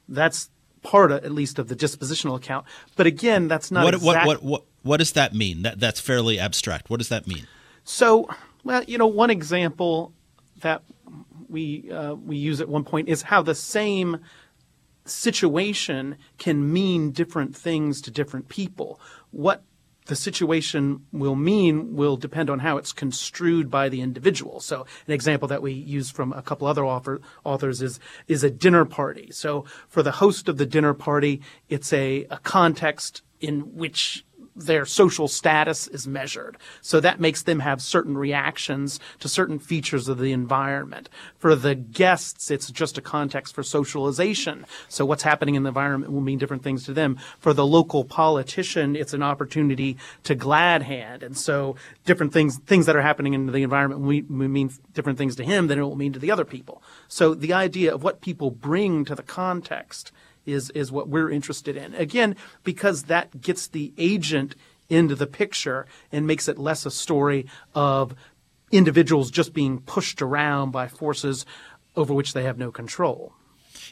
That's part, of, at least, of the dispositional account. But again, that's not what, exact- what, what, what, what does that mean? That that's fairly abstract. What does that mean? So, well, you know, one example that we uh, we use at one point is how the same situation can mean different things to different people. What the situation will mean will depend on how it's construed by the individual. So an example that we use from a couple other author, authors is is a dinner party. So for the host of the dinner party, it's a, a context in which their social status is measured. So that makes them have certain reactions to certain features of the environment. For the guests, it's just a context for socialization. So what's happening in the environment will mean different things to them. For the local politician, it's an opportunity to glad hand. And so different things, things that are happening in the environment will mean different things to him than it will mean to the other people. So the idea of what people bring to the context is is what we're interested in. Again, because that gets the agent into the picture and makes it less a story of individuals just being pushed around by forces over which they have no control.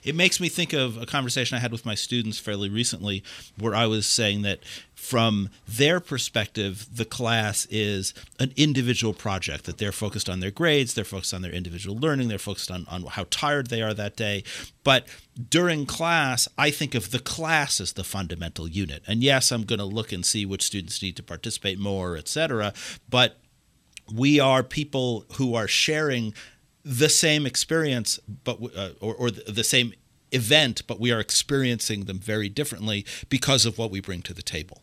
It makes me think of a conversation I had with my students fairly recently where I was saying that from their perspective, the class is an individual project, that they're focused on their grades, they're focused on their individual learning, they're focused on, on how tired they are that day. But during class, I think of the class as the fundamental unit. And yes, I'm going to look and see which students need to participate more, et cetera. But we are people who are sharing the same experience, but uh, or, or the same event, but we are experiencing them very differently because of what we bring to the table.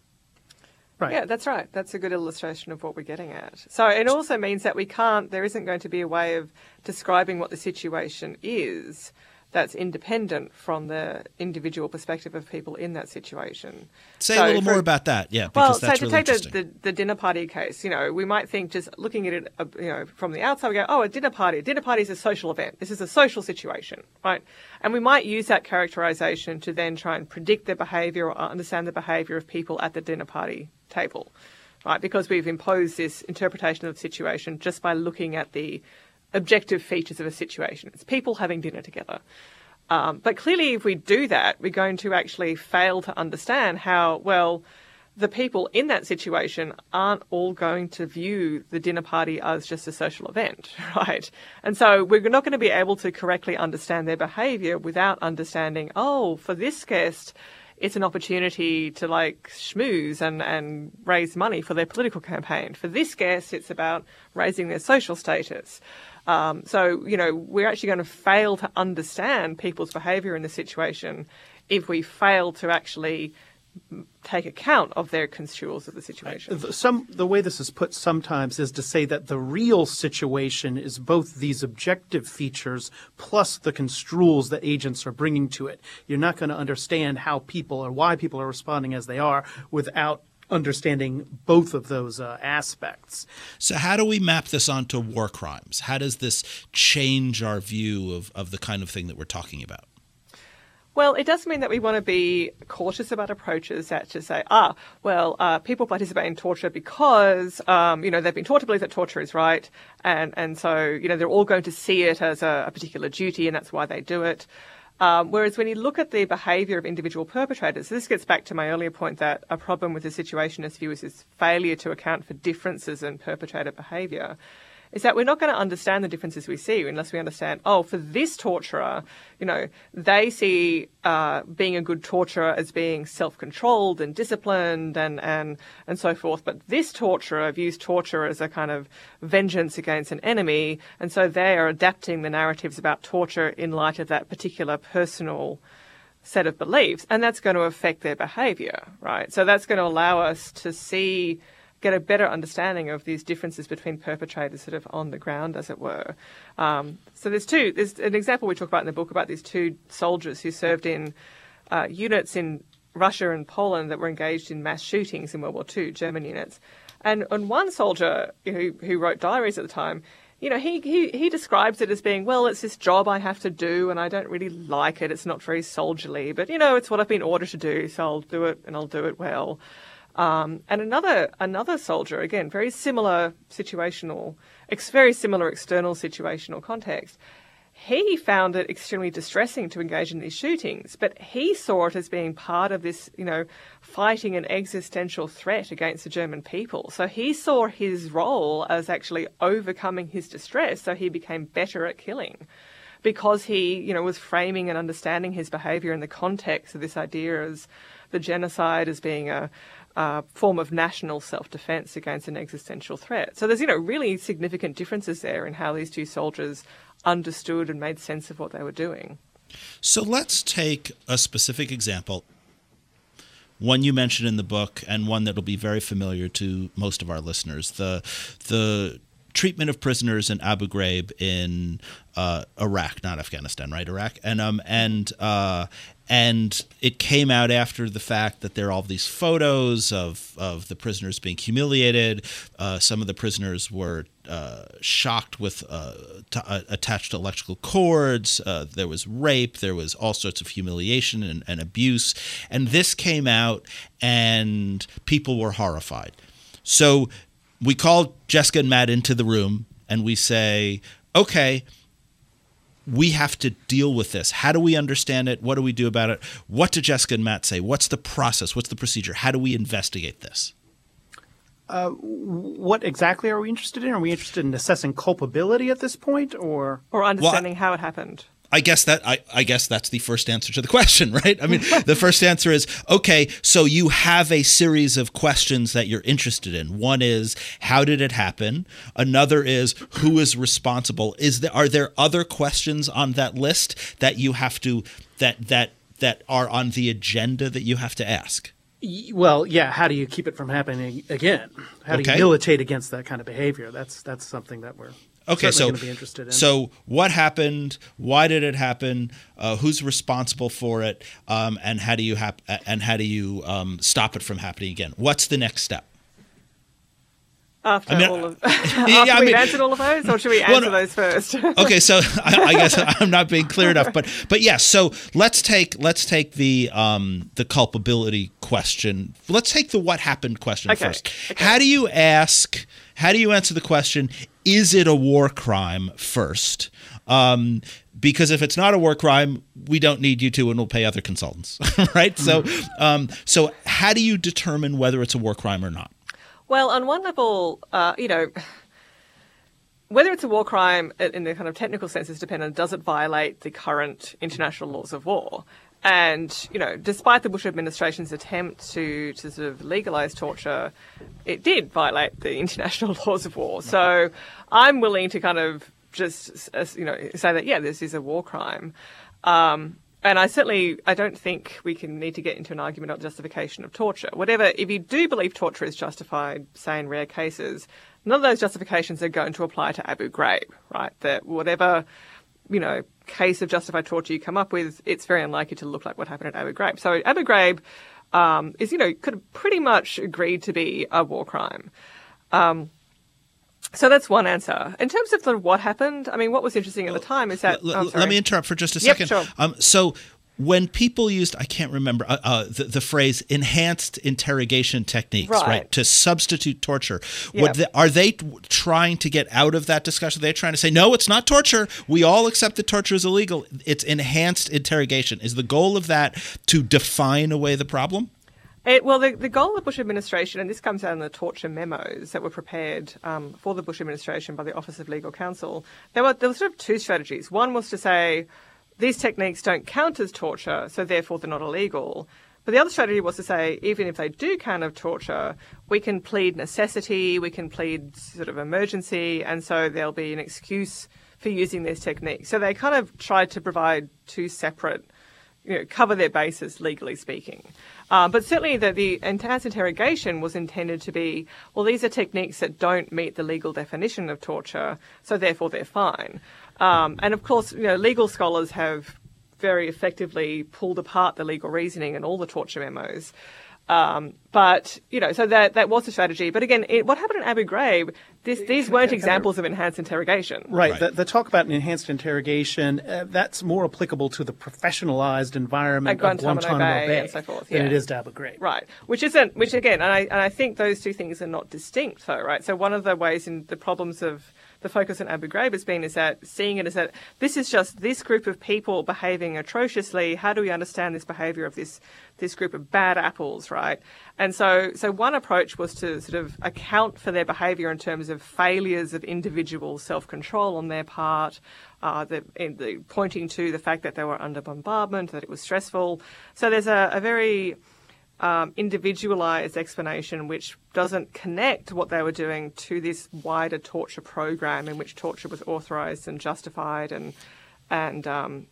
Right. Yeah, that's right. That's a good illustration of what we're getting at. So it also means that we can't, there isn't going to be a way of describing what the situation is that's independent from the individual perspective of people in that situation. Say so a little for, more about that, yeah. Well, so to really take the, the, the, dinner party case, you know, we might think just looking at it, uh, you know, from the outside, we go, oh, a dinner party. A dinner party is a social event. This is a social situation, right? And we might use that characterization to then try and predict the behavior or understand the behavior of people at the dinner party table, right? Because we've imposed this interpretation of the situation just by looking at the objective features of a situation. It's people having dinner together. Um, but clearly, if we do that, we're going to actually fail to understand how, well, the people in that situation aren't all going to view the dinner party as just a social event, right? And so we're not going to be able to correctly understand their behavior without understanding, oh, for this guest, it's an opportunity to like schmooze and, and raise money for their political campaign. For this guest, it's about raising their social status. Um, so, you know, we're actually going to fail to understand people's behavior in the situation if we fail to actually take account of their construals of the situation. Some the way this is put sometimes is to say that the real situation is both these objective features plus the construals that agents are bringing to it. You're not going to understand how people or why people are responding as they are without understanding both of those uh, aspects. So, how do we map this onto war crimes? How does this change our view of, of the kind of thing that we're talking about? Well, it does mean that we want to be cautious about approaches that to say, ah, well, uh, people participate in torture because, um, you know, they've been taught to believe that torture is right, and and so you know they're all going to see it as a, a particular duty, and that's why they do it. Um, whereas when you look at the behaviour of individual perpetrators, this gets back to my earlier point that a problem with the situationist view is its failure to account for differences in perpetrator behaviour is that we're not going to understand the differences we see unless we understand, oh, for this torturer, you know, they see uh, being a good torturer as being self-controlled and disciplined and, and, and so forth. But this torturer views torture as a kind of vengeance against an enemy. And so they are adapting the narratives about torture in light of that particular personal set of beliefs. And that's going to affect their behavior, right? So that's going to allow us to see get a better understanding of these differences between perpetrators sort of on the ground, as it were. Um, so there's two. There's an example we talk about in the book about these two soldiers who served in uh, units in Russia and Poland that were engaged in mass shootings in World War II, German units. And, and one soldier who, who wrote diaries at the time, you know, he, he, he describes it as being, well, it's this job I have to do and I don't really like it. It's not very soldierly, but, you know, it's what I've been ordered to do, so I'll do it and I'll do it well. Um, and another another soldier, again, very similar situational, ex- very similar external situational context. He found it extremely distressing to engage in these shootings, but he saw it as being part of this, you know, fighting an existential threat against the German people. So he saw his role as actually overcoming his distress, so he became better at killing because he, you know, was framing and understanding his behavior in the context of this idea as the genocide as being a, form of national self-defense against an existential threat. So there's, you know, really significant differences there in how these two soldiers understood and made sense of what they were doing. So let's take a specific example. One you mentioned in the book, and one that'll be very familiar to most of our listeners. The the treatment of prisoners in Abu Ghraib in uh, Iraq, not Afghanistan, right? Iraq, and um, and uh, and it came out after the fact that there are all these photos of, of the prisoners being humiliated. Uh, some of the prisoners were uh, shocked with uh, t- uh, attached electrical cords. There was rape. There was all sorts of humiliation and, and abuse. And this came out, and people were horrified. So we call Jessica and Matt into the room, and we say, okay we have to deal with this. How do we understand it? What do we do about it? What do Jessica and Matt say? What's the process? What's the procedure? How do we investigate this? Uh, what exactly are we interested in? Are we interested in assessing culpability at this point, or or understanding well, how it happened? I guess that I, I, guess that's the first answer to the question, right? I mean, the first answer is okay. So you have a series of questions that you're interested in. One is how did it happen? Another is who is responsible? Is there are there other questions on that list that you have to that that that are on the agenda that you have to ask? Well, yeah. How do you keep it from happening again? How do okay. you militate against that kind of behavior? That's that's something that we're Okay, so so what happened? Why did it happen? Uh, who's responsible for it? Um, and how do you hap- and how do you um, stop it from happening again? What's the next step? After, I mean, all of, after yeah, we've mean, answered all of those, or should we answer well, those first? okay, so I, I, guess I'm not being clear enough, but but yes. Yeah, so let's take let's take the um, the culpability question. Let's take the what happened question okay, first. Okay. How do you ask? How do you answer the question? is it a war crime first? Um, because if it's not a war crime, we don't need you to, and we'll pay other consultants, right? Mm-hmm. So, um, so how do you determine whether it's a war crime or not? Well, on one level, uh, you know, whether it's a war crime in the kind of technical sense is dependent. Does it violate the current international laws of war? And you know, despite the Bush administration's attempt to to sort of legalize torture, it did violate the international laws of war. So I'm willing to kind of just you know say that yeah, this is a war crime. Um, and I certainly I don't think we can need to get into an argument on justification of torture. Whatever, if you do believe torture is justified, say in rare cases, none of those justifications are going to apply to Abu Ghraib, right? That whatever you know, case of justified torture you come up with, it's very unlikely to look like what happened at Abu Ghraib. So Abu Ghraib um, is, you know, could have pretty much agreed to be a war crime. Um, so that's one answer. In terms of of what happened, I mean, what was interesting at the time is that. L- oh, let me interrupt for just a Yep, second. sure. Um, so when people used, I can't remember uh, uh, the, the phrase enhanced interrogation techniques, right, Right. to substitute torture. Yeah. The, are they trying to get out of that discussion? They're trying to say, no, it's not torture. We all accept that torture is illegal. It's enhanced interrogation. Is the goal of that to define away the problem? It, well, the, the goal of the Bush administration, and this comes out in the torture memos that were prepared um, for the Bush administration by the Office of Legal Counsel, there were, there were sort of two strategies. One was to say these techniques don't count as torture, so therefore they're not illegal. But the other strategy was to say, even if they do count as torture, we can plead necessity, we can plead sort of emergency, and so there'll be an excuse for using these techniques. So they kind of tried to provide two separate you know, cover their bases legally speaking. Uh, but certainly the, the enhanced interrogation was intended to be, well, these are techniques that don't meet the legal definition of torture, so therefore they're fine. Um, and of course, you know, legal scholars have very effectively pulled apart the legal reasoning in all the torture memos. Um, but you know, so that that was the strategy. But again, it, what happened in Abu Ghraib? This, these weren't examples of enhanced interrogation. Right. Right. The, the talk about an enhanced interrogation, uh, that's more applicable to the professionalized environment At of Guantanamo Guantanamo Bay Bay, and so forth, than yeah. it is to Abu Ghraib. Right, which isn't, which again, and I, and I think those two things are not distinct, though, right? So one of the ways in the problems of the focus on Abu Ghraib has been is that seeing it as that this is just this group of people behaving atrociously. How do we understand this behaviour of this this group of bad apples, right? And so, so one approach was to sort of account for their behaviour in terms of failures of individual self control on their part, uh, the, the, pointing to the fact that they were under bombardment, that it was stressful. So there's a, a very um, individualized explanation which doesn't connect what they were doing to this wider torture program in which torture was authorized and justified and and um,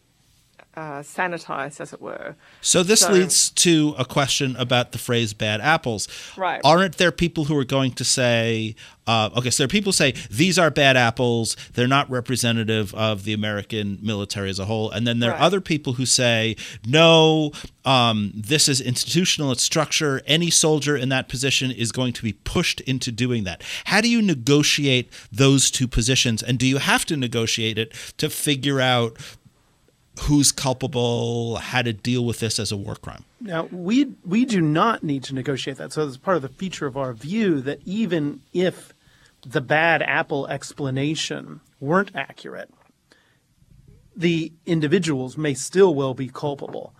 uh, sanitized, as it were. So this So- leads to a question about the phrase "bad apples." Right. Aren't there people who are going to say, uh, "Okay, so there are people who say these are bad apples. They're not representative of the American military as a whole," and then there are other people who say, "No, um, this is institutional. It's structure. Any soldier in that position is going to be pushed into doing that." How do you negotiate those two positions, and do you have to negotiate it to figure out? Who's culpable? How to deal with this as a war crime? Now, we we do not need to negotiate that. So, it's part of the feature of our view that even if the bad apple explanation weren't accurate, the individuals may still well be culpable.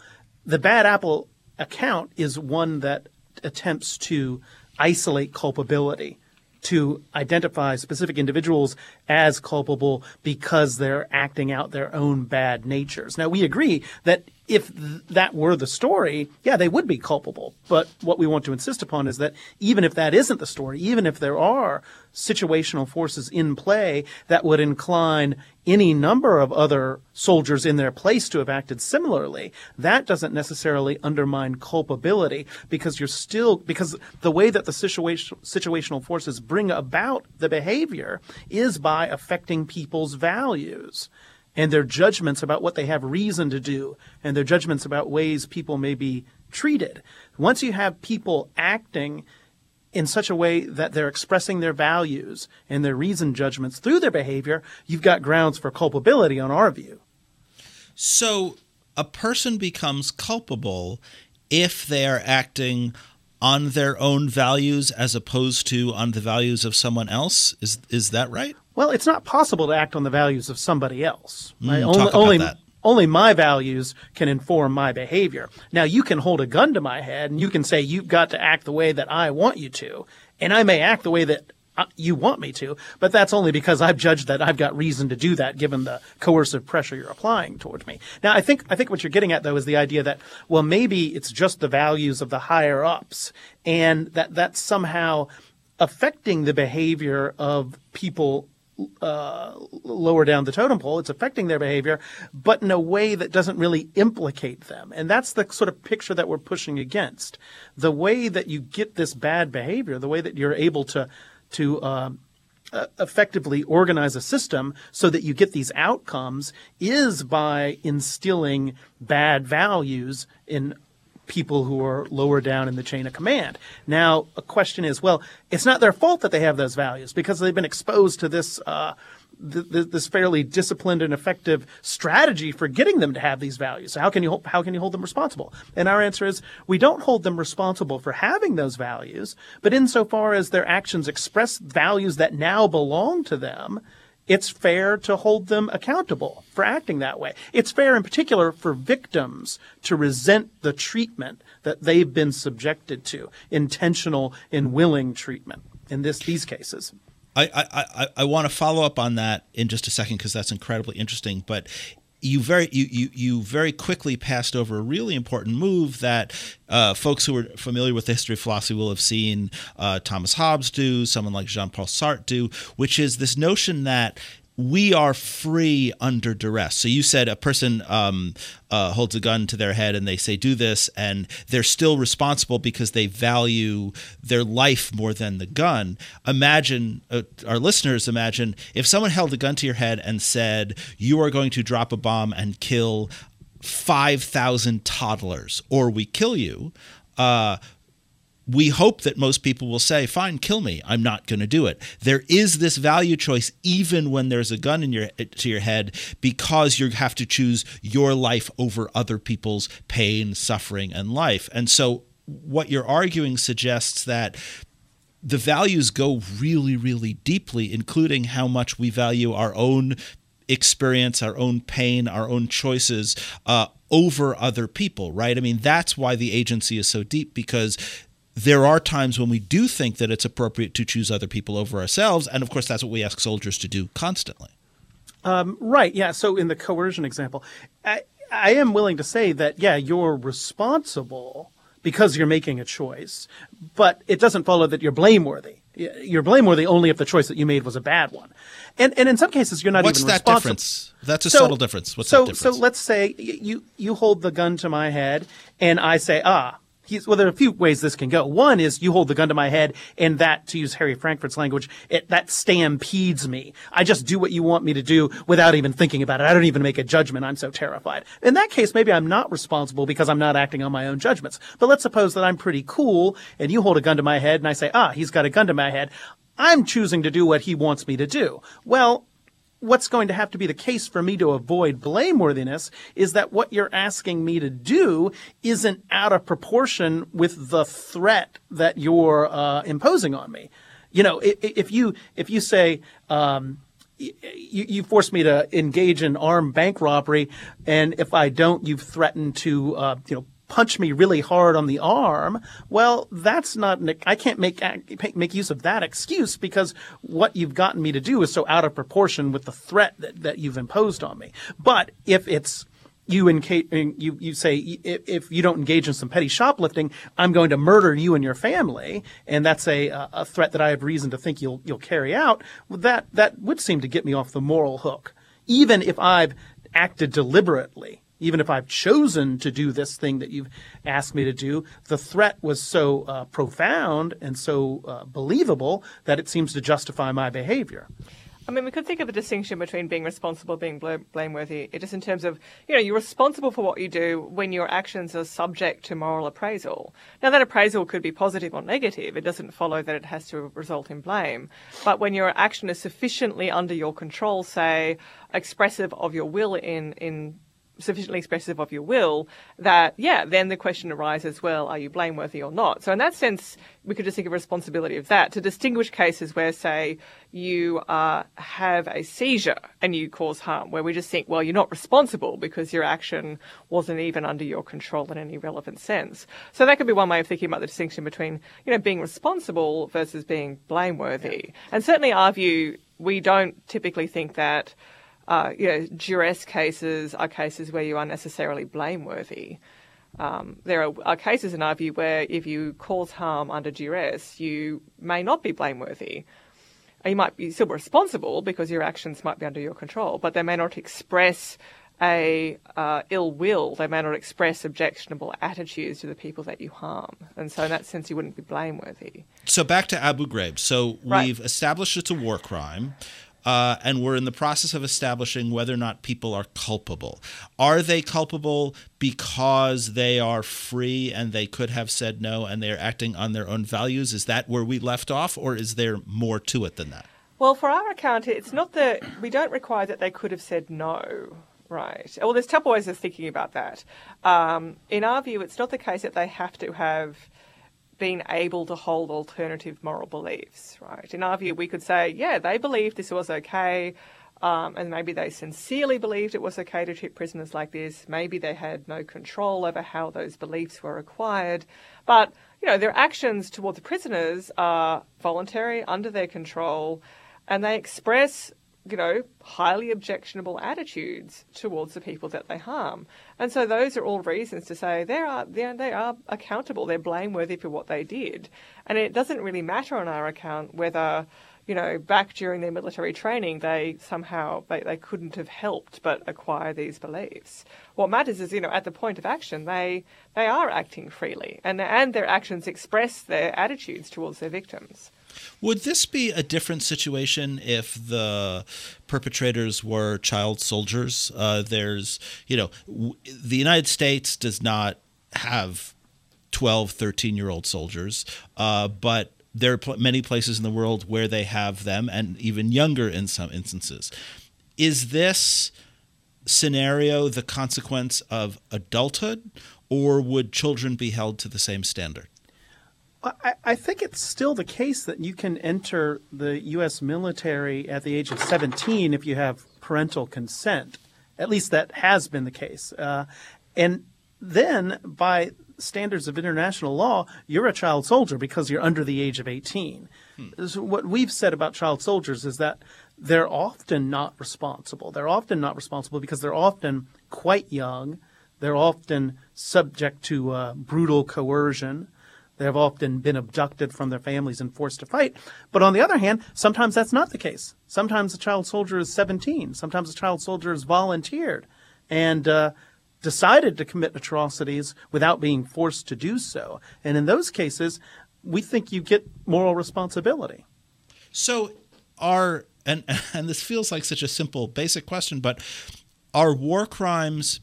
The bad apple account is one that attempts to isolate culpability, to identify specific individuals as culpable because they're acting out their own bad natures. Now, we agree that if th- that were the story, yeah, they would be culpable. But what we want to insist upon is that even if that isn't the story, even if there are situational forces in play that would incline any number of other soldiers in their place to have acted similarly, that doesn't necessarily undermine culpability because you're still, because the way that the situation, situational forces bring about the behavior is by affecting people's values and their judgments about what they have reason to do and their judgments about ways people may be treated. Once you have people acting in such a way that they're expressing their values and their reasoned judgments through their behavior, you've got grounds for culpability on our view. So a person becomes culpable if they are acting on their own values as opposed to on the values of someone else. Is is that right? Well, it's not possible to act on the values of somebody else. Right? Mm, only, about only, that. only my values can inform my behavior. Now you can hold a gun to my head and you can say you've got to act the way that I want you to, and I may act the way that you want me to, but that's only because I've judged that I've got reason to do that given the coercive pressure you're applying towards me. Now, I think, I think what you're getting at though is the idea that, well, maybe it's just the values of the higher ups and that that's somehow affecting the behavior of people uh, lower down the totem pole. It's affecting their behavior, but in a way that doesn't really implicate them. And that's the sort of picture that we're pushing against. The way that you get this bad behavior, the way that you're able to to um, uh, effectively organize a system so that you get these outcomes is by instilling bad values in people who are lower down in the chain of command. Now, a question is, well, it's not their fault that they have those values because they've been exposed to this. Uh, th- this fairly disciplined and effective strategy for getting them to have these values. So how can you how can you hold them responsible? And our answer is we don't hold them responsible for having those values, but insofar as their actions express values that now belong to them, it's fair to hold them accountable for acting that way. It's fair in particular for victims to resent the treatment that they've been subjected to, intentional and willing treatment in this these cases. I, I, I, I want to follow up on that in just a second because that's incredibly interesting. But you very you, you you very quickly passed over a really important move that uh, folks who are familiar with the history of philosophy will have seen uh, Thomas Hobbes do, someone like Jean Paul Sartre do, which is this notion that we are free under duress. So you said a person um, uh, holds a gun to their head and they say, do this, and they're still responsible because they value their life more than the gun. Imagine, uh, our listeners imagine, if someone held a gun to your head and said, you are going to drop a bomb and kill 5,000 toddlers, or we kill you. Uh, we hope that most people will say, fine, kill me. I'm not going to do it. There is this value choice even when there's a gun in your to your head because you have to choose your life over other people's pain, suffering and life. And so what you're arguing suggests that the values go really really deeply including how much we value our own experience, our own pain, our own choices uh, over other people, right? I mean, that's why the agency is so deep because there are times when we do think that it's appropriate to choose other people over ourselves. And of course, that's what we ask soldiers to do constantly. Um, right. Yeah. So in the coercion example, I, I am willing to say that, yeah, you're responsible because you're making a choice, but it doesn't follow that you're blameworthy. You're blameworthy only if the choice that you made was a bad one. And, and in some cases, you're not even responsible. What's even that responsible. difference? That's a So- subtle difference. What's so, that difference? So let's say you you hold the gun to my head, and I say, ah, he's. Well, there are a few ways this can go. One is you hold the gun to my head, and that, to use Harry Frankfurt's language, it, that stampedes me. I just do what you want me to do without even thinking about it. I don't even make a judgment. I'm so terrified. In that case, maybe I'm not responsible because I'm not acting on my own judgments. But let's suppose that I'm pretty cool, and you hold a gun to my head, and I say, ah, he's got a gun to my head. I'm choosing to do what he wants me to do. Well, what's going to have to be the case for me to avoid blameworthiness is that what you're asking me to do isn't out of proportion with the threat that you're uh, imposing on me. You know, if you if you say um, you, you force me to engage in armed bank robbery, and if I don't, you've threatened to uh, you know punch me really hard on the arm, well, that's not, I can't make, make use of that excuse because what you've gotten me to do is so out of proportion with the threat that, that you've imposed on me. But if it's, you, you you say if you don't engage in some petty shoplifting, I'm going to murder you and your family, and that's a a threat that I have reason to think you'll you'll carry out. That that would seem to get me off the moral hook, even if I've acted deliberately even if I've chosen to do this thing that you've asked me to do, the threat was so uh, profound and so uh, believable that it seems to justify my behavior. I mean, we could think of a distinction between being responsible, being bl- blameworthy, it just in terms of, you know, you're responsible for what you do when your actions are subject to moral appraisal. Now, that appraisal could be positive or negative. It doesn't follow that it has to result in blame. But when your action is sufficiently under your control, say, expressive of your will in, in sufficiently expressive of your will, that, yeah, then the question arises, well, are you blameworthy or not? So in that sense, we could just think of responsibility of that to distinguish cases where, say, you uh, have a seizure and you cause harm, where we just think, well, you're not responsible because your action wasn't even under your control in any relevant sense. So that could be one way of thinking about the distinction between, you know, being responsible versus being blameworthy. And certainly our view, we don't typically think that uh, you know, duress cases are cases where you are necessarily blameworthy. Um, there are, are, cases in our view where if you cause harm under duress, you may not be blameworthy. You might be still responsible because your actions might be under your control, but they may not express a uh, ill will. They may not express objectionable attitudes to the people that you harm, and so in that sense, you wouldn't be blameworthy. So back to Abu Ghraib. So Right. we've established it's a war crime. Uh, and we're in the process of establishing whether or not people are culpable. Are they culpable because they are free and they could have said no and they're acting on their own values? Is that where we left off, or is there more to it than that? Well, for our account, it's not that we don't require that they could have said no, right? Well, there's a couple ways of thinking about that. Um, in our view, it's not the case that they have to have been able to hold alternative moral beliefs, right? In our view, we could say, yeah, they believed this was okay. Um, and maybe they sincerely believed it was okay to treat prisoners like this. Maybe they had no control over how those beliefs were acquired. But, you know, their actions toward the prisoners are voluntary, under their control, and they express, you know, highly objectionable attitudes towards the people that they harm. And so those are all reasons to say they are they are, they are accountable, they're blameworthy for what they did. And it doesn't really matter on our account whether you know, back during their military training, they somehow they, they couldn't have helped but acquire these beliefs. What matters is, you know, at the point of action, they they are acting freely, and and their actions express their attitudes towards their victims. Would this be a different situation if the perpetrators were child soldiers? Uh, there's, you know, w- the United States does not have 12, 13 year old soldiers, uh, but there are pl- many places in the world where they have them and even younger in some instances. Is this scenario the consequence of adulthood, or would children be held to the same standard? I, I think it's still the case that you can enter the U.S. military at the age of 17 if you have parental consent. At least that has been the case. Uh, and then, by standards of international law, you're a child soldier because you're under the age of 18. So what we've said about child soldiers is that they're often not responsible. They're often not responsible because they're often quite young. They're often subject to uh, brutal coercion. They have often been abducted from their families and forced to fight. But on the other hand, sometimes that's not the case. Sometimes a child soldier is 17. Sometimes a child soldier is volunteered and uh, decided to commit atrocities without being forced to do so. And in those cases, we think you get moral responsibility. So are and and this feels like such a simple basic question, but are war crimes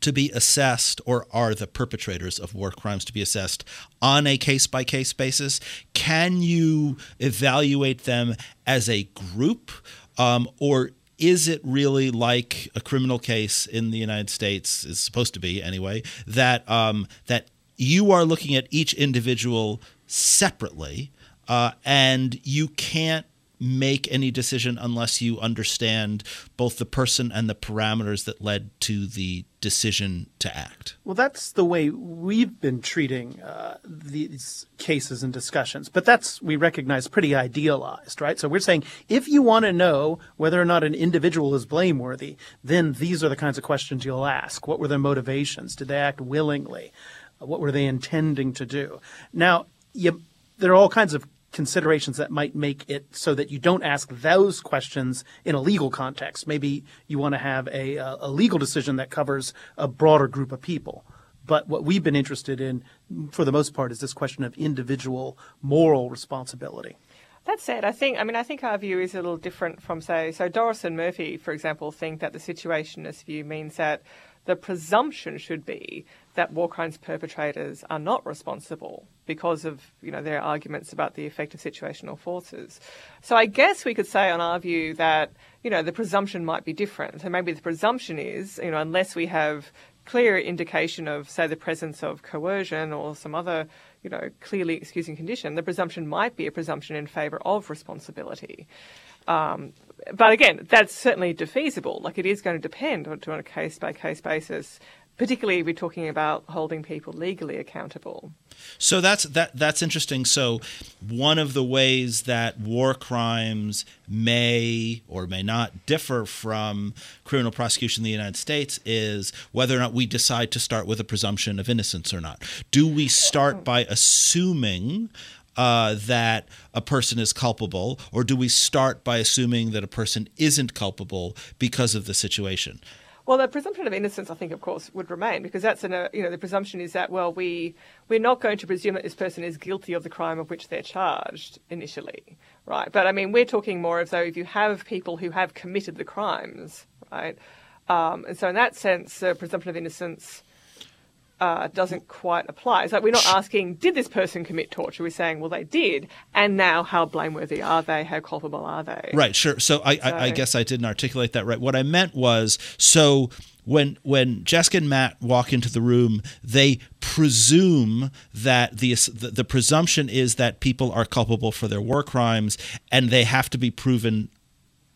to be assessed or are the perpetrators of war crimes to be assessed on a case by case basis? Can you evaluate them as a group um, or is it really like a criminal case in the United States is supposed to be anyway that um, that you are looking at each individual separately uh, and you can't make any decision unless you understand both the person and the parameters that led to the decision to act. Well, that's the way we've been treating uh, these cases and discussions, but that's, we recognize, pretty idealized, right? So we're saying if you want to know whether or not an individual is blameworthy, then these are the kinds of questions you'll ask. What were their motivations? Did they act willingly? What were they intending to do? Now, you, there are all kinds of considerations that might make it so that you don't ask those questions in a legal context. Maybe you want to have a, a legal decision that covers a broader group of people. But what we've been interested in, for the most part, is this question of individual moral responsibility. That said, I think I mean I think our view is a little different from say so Doris and Murphy, for example, think that the situationist view means that the presumption should be that war crimes perpetrators are not responsible because of you know their arguments about the effect of situational forces. So I guess we could say, on our view, that you know the presumption might be different. So maybe the presumption is you know unless we have clear indication of say the presence of coercion or some other you know clearly excusing condition, the presumption might be a presumption in favour of responsibility. Um, but again, that's certainly defeasible. Like it is going to depend on, on a case by case basis particularly we're talking about holding people legally accountable. So that's that that's interesting. So one of the ways that war crimes may or may not differ from criminal prosecution in the United States is whether or not we decide to start with a presumption of innocence or not. Do we start by assuming uh, that a person is culpable, or do we start by assuming that a person isn't culpable because of the situation? Well, the presumption of innocence, I think, of course, would remain because that's an, uh, you know, the presumption is that well, we we're not going to presume that this person is guilty of the crime of which they're charged initially, right? But I mean, we're talking more of though if you have people who have committed the crimes, right? Um, and so in that sense, the presumption of innocence uh, doesn't quite apply. It's like we're not asking, did this person commit torture? We're saying, well, they did, and now how blameworthy are they? How culpable are they? Right. Sure. So I, so, I, I guess I didn't articulate that right. What I meant was so when when Jessica and Matt walk into the room, they presume that the, the, the presumption is that people are culpable for their war crimes, and they have to be proven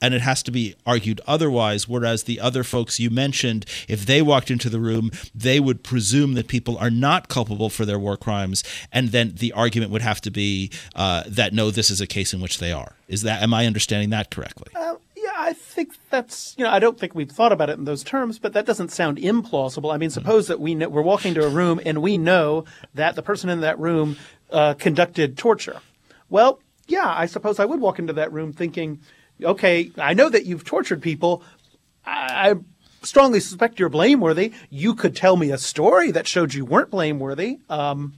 and it has to be argued otherwise. Whereas the other folks you mentioned, if they walked into the room, they would presume that people are not culpable for their war crimes, and then the argument would have to be uh, that no, this is a case in which they are. Is that am I understanding that correctly? Uh, yeah, I think that's you know I don't think we've thought about it in those terms, but that doesn't sound implausible. I mean, suppose that we know, we're walking to a room and we know that the person in that room uh, conducted torture. Well, yeah, I suppose I would walk into that room thinking okay, I know that you've tortured people. I, strongly suspect you're blameworthy. You could tell me a story that showed you weren't blameworthy. Um,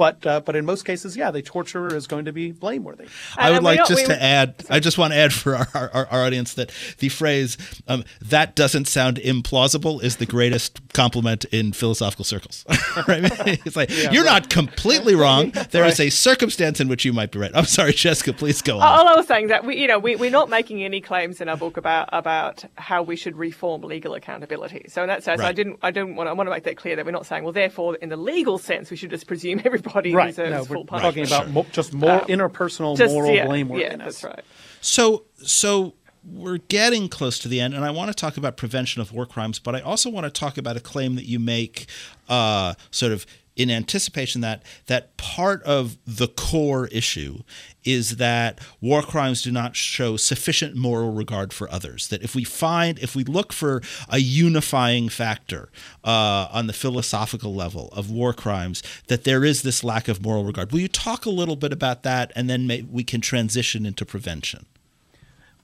but uh, but in most cases, yeah, the torturer is going to be blameworthy. I would like just we, to add. I just want to add for our, our, our audience that the phrase um, "that doesn't sound implausible" is the greatest compliment in philosophical circles. right? It's like yeah, you're right. not completely wrong. There right. is a circumstance in which you might be right. I'm sorry, Jessica. Please go on. All I was saying that we, you know, we, we're not making any claims in our book about about how we should reform legal accountability. So in that sense, right. I didn't I didn't want I want to make that clear that we're not saying well, therefore, in the legal sense, we should just presume everybody everybody right. deserves no, full punishment. Talking about mo- just more uh, interpersonal just, moral yeah, blameworthiness. Yeah, that's right. So so we're getting close to the end, and I want to talk about prevention of war crimes, but I also want to talk about a claim that you make, uh, sort of in anticipation that that part of the core issue is that war crimes do not show sufficient moral regard for others. That if we find, if we look for a unifying factor uh, on the philosophical level of war crimes, that there is this lack of moral regard. Will you talk a little bit about that, and then may, we can transition into prevention?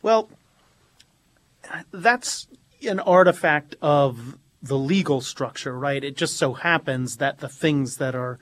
Well, that's an artifact of the legal structure, right? It just so happens that the things that are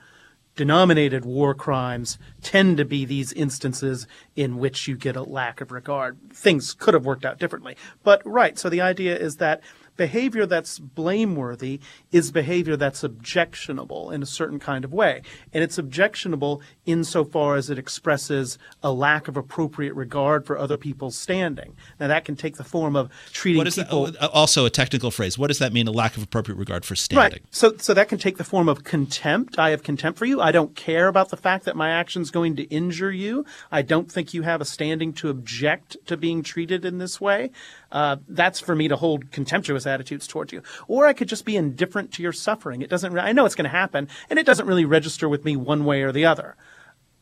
denominated war crimes tend to be these instances in which you get a lack of regard. Things could have worked out differently. But right, so the idea is that behavior that's blameworthy is behavior that's objectionable in a certain kind of way. And it's objectionable insofar as it expresses a lack of appropriate regard for other people's standing. Now, that can take the form of treating what is people. That? Oh, also, a technical phrase. What does that mean, a lack of appropriate regard for standing? Right. So, so that can take the form of contempt. I have contempt for you. I don't care about the fact that my action is going to injure you. I don't think you have a standing to object to being treated in this way. Uh, that's for me to hold contemptuous attitudes towards you. Or I could just be indifferent to your suffering. It doesn't, I know it's going to happen, and it doesn't really register with me one way or the other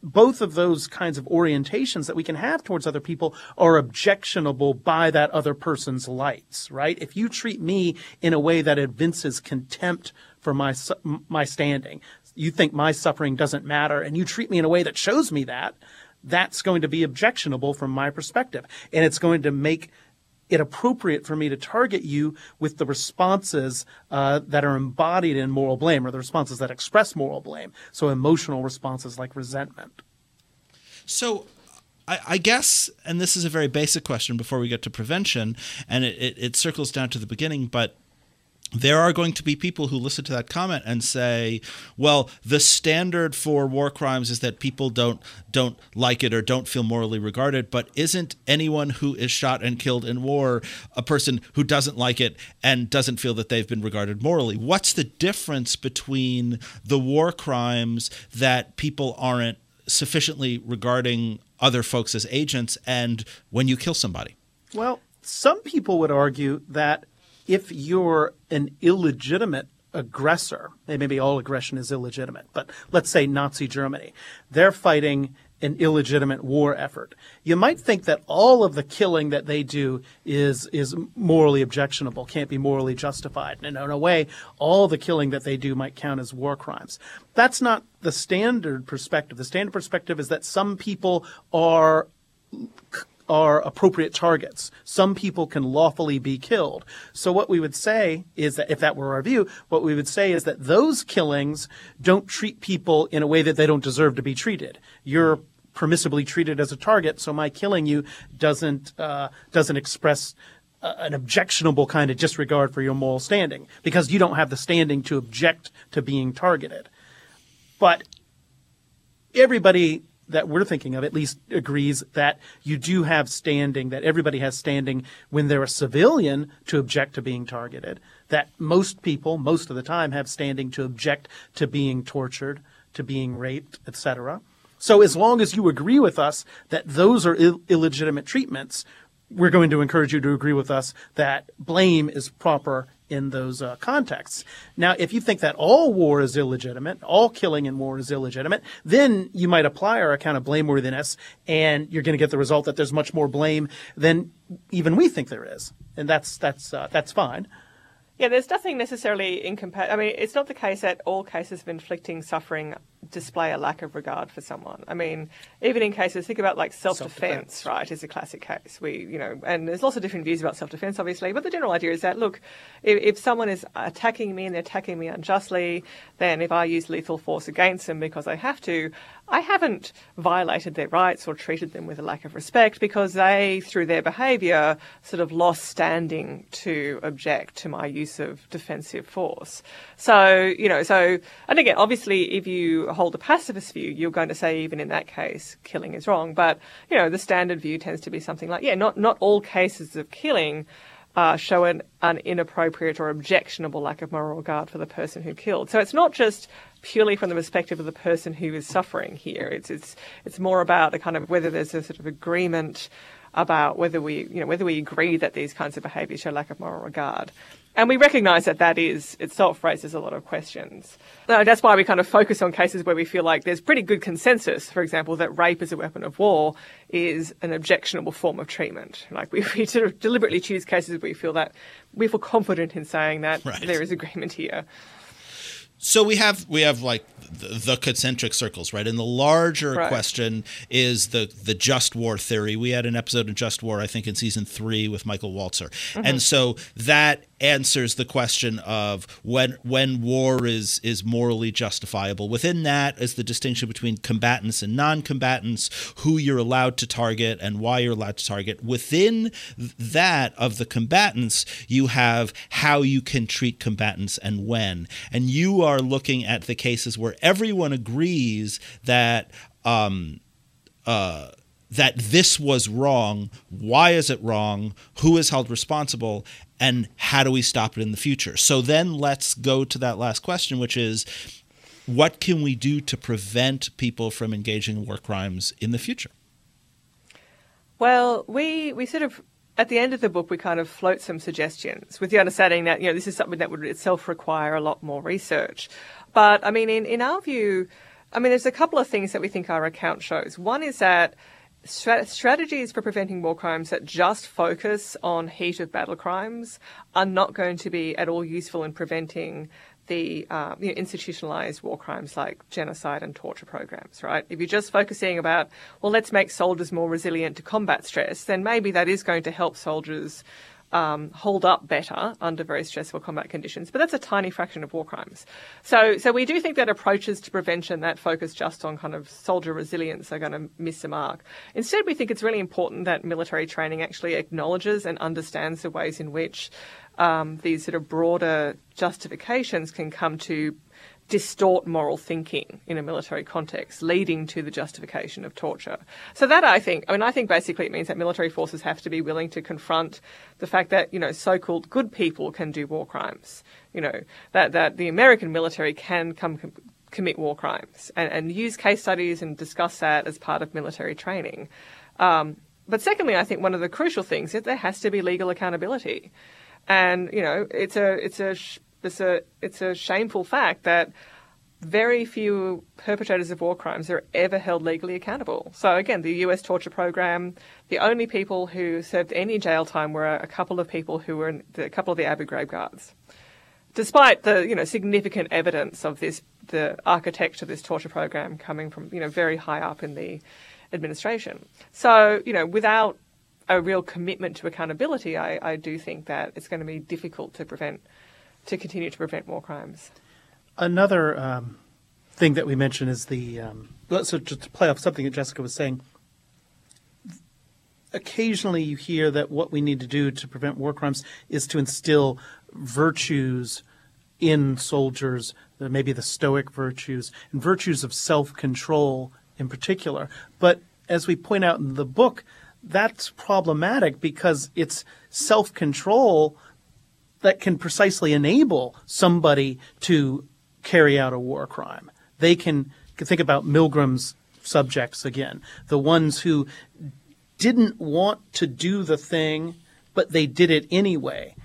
both of those kinds of orientations that we can have towards other people are objectionable by that other person's lights, right? If you treat me in a way that evinces contempt for my my standing, you think my suffering doesn't matter, and you treat me in a way that shows me that, that's going to be objectionable from my perspective, and it's going to make it appropriate for me to target you with the responses uh, that are embodied in moral blame or the responses that express moral blame. So emotional responses like resentment. So I, I, guess, and this is a very basic question before we get to prevention, and it, it, it circles down to the beginning, but there are going to be people who listen to that comment and say, "Well, the standard for war crimes is that people don't don't like it or don't feel morally regarded, but isn't anyone who is shot and killed in war a person who doesn't like it and doesn't feel that they've been regarded morally? What's the difference between the war crimes that people aren't sufficiently regarding other folks as agents and when you kill somebody?" Well, some people would argue that if you're an illegitimate aggressor, maybe all aggression is illegitimate, but let's say Nazi Germany, they're fighting an illegitimate war effort. You might think that all of the killing that they do is is morally objectionable, can't be morally justified. And in a way, all the killing that they do might count as war crimes. That's not the standard perspective. The standard perspective is that some people are are appropriate targets. Some people can lawfully be killed. So what we would say is that if that were our view, what we would say is that those killings don't treat people in a way that they don't deserve to be treated. You're permissibly treated as a target, so my killing you doesn't uh, doesn't express uh, an objectionable kind of disregard for your moral standing because you don't have the standing to object to being targeted. But everybody that we're thinking of at least agrees that you do have standing, that everybody has standing when they're a civilian to object to being targeted, that most people, most of the time, have standing to object to being tortured, to being raped, etc. So as long as you agree with us that those are Ill- illegitimate treatments, we're going to encourage you to agree with us that blame is proper in those uh, contexts. Now, if you think that all war is illegitimate, all killing in war is illegitimate, then you might apply our account of blameworthiness, and you're going to get the result that there's much more blame than even we think there is, and that's that's uh, that's fine. Yeah, there's nothing necessarily incompatible. I mean, it's not the case that all cases of inflicting suffering display a lack of regard for someone. I mean, even in cases, think about like self-defense, self-defense, right, is a classic case. We, you know, and there's lots of different views about self-defense, obviously, but the general idea is that, look, if, if someone is attacking me and they're attacking me unjustly, then if I use lethal force against them because I have to, I haven't violated their rights or treated them with a lack of respect because they, through their behaviour, sort of lost standing to object to my use of defensive force. So, you know, so, and again, obviously, if you hold a pacifist view, you're going to say, even in that case, killing is wrong. But, you know, the standard view tends to be something like, yeah, not, not all cases of killing uh, show an, an inappropriate or objectionable lack of moral regard for the person who killed. So it's not just purely from the perspective of the person who is suffering here. It's it's it's more about a kind of whether there's a sort of agreement about whether we you know whether we agree that these kinds of behaviours show lack of moral regard. And we recognise that that is itself raises a lot of questions. that's why we kind of focus on cases where we feel like there's pretty good consensus, for example, that rape as a weapon of war is an objectionable form of treatment. Like we, we sort of deliberately choose cases where we feel that we feel confident in saying that right. there is agreement here. So we have we have like the, concentric circles, right? And the larger right. question is the the just war theory. We had an episode of Just War, I think, in season three with Michael Walzer, mm-hmm. and so that answers the question of when when war is is morally justifiable. Within that is the distinction between combatants and non-combatants, who you're allowed to target and why you're allowed to target. Within that of the combatants, you have how you can treat combatants and when. And you are looking at the cases where everyone agrees that um, uh, that this was wrong. Why is it wrong? Who is held responsible? And how do we stop it in the future? So then let's go to that last question, which is what can we do to prevent people from engaging in war crimes in the future? Well, we, we sort of at the end of the book, we kind of float some suggestions with the understanding that, you know, this is something that would itself require a lot more research. But, I mean, in, in our view, I mean, there's a couple of things that we think our account shows. One is that strategies for preventing war crimes that just focus on heat of battle crimes are not going to be at all useful in preventing the uh, you know, institutionalized war crimes like genocide and torture programs, right? If you're just focusing about, well, let's make soldiers more resilient to combat stress, then maybe that is going to help soldiers um, hold up better under very stressful combat conditions, but that's a tiny fraction of war crimes. So, so we do think that approaches to prevention that focus just on kind of soldier resilience are going to miss the mark. Instead, we think it's really important that military training actually acknowledges and understands the ways in which um, these sort of broader justifications can come to distort moral thinking in a military context, leading to the justification of torture. So that I think, I mean, I think basically it means that military forces have to be willing to confront the fact that, you know, so-called good people can do war crimes. You know, that, that the American military can come com- commit war crimes and, and use case studies and discuss that as part of military training. Um, but secondly, I think one of the crucial things is there has to be legal accountability. And, you know, it's a, it's a, it's a it's a shameful fact that very few perpetrators of war crimes are ever held legally accountable. So again, the U.S. torture program, the only people who served any jail time were a couple of people who were in the, a couple of the Abu Ghraib guards. Despite the you know significant evidence of this, the architecture of this torture program coming from you know very high up in the administration. So you know without a real commitment to accountability, I, I do think that it's going to be difficult to prevent to continue to prevent war crimes. Another um, thing that we mentioned is the um, so just to play off something that Jessica was saying. Occasionally, you hear that what we need to do to prevent war crimes is to instill virtues in soldiers, maybe the stoic virtues and virtues of self-control in particular. But as we point out in the book, that's problematic because it's self-control that can precisely enable somebody to carry out a war crime. They can, think about Milgram's subjects again, the ones who didn't want to do the thing, but they did it anyway.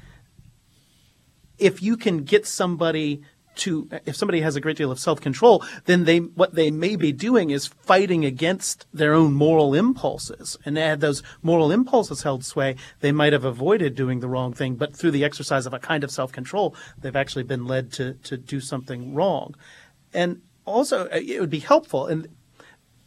If you can get somebody to if somebody has a great deal of self-control then they what they may be doing is fighting against their own moral impulses. And had those moral impulses held sway they might have avoided doing the wrong thing but through the exercise of a kind of self-control they've actually been led to to do something wrong. And also uh, it would be helpful and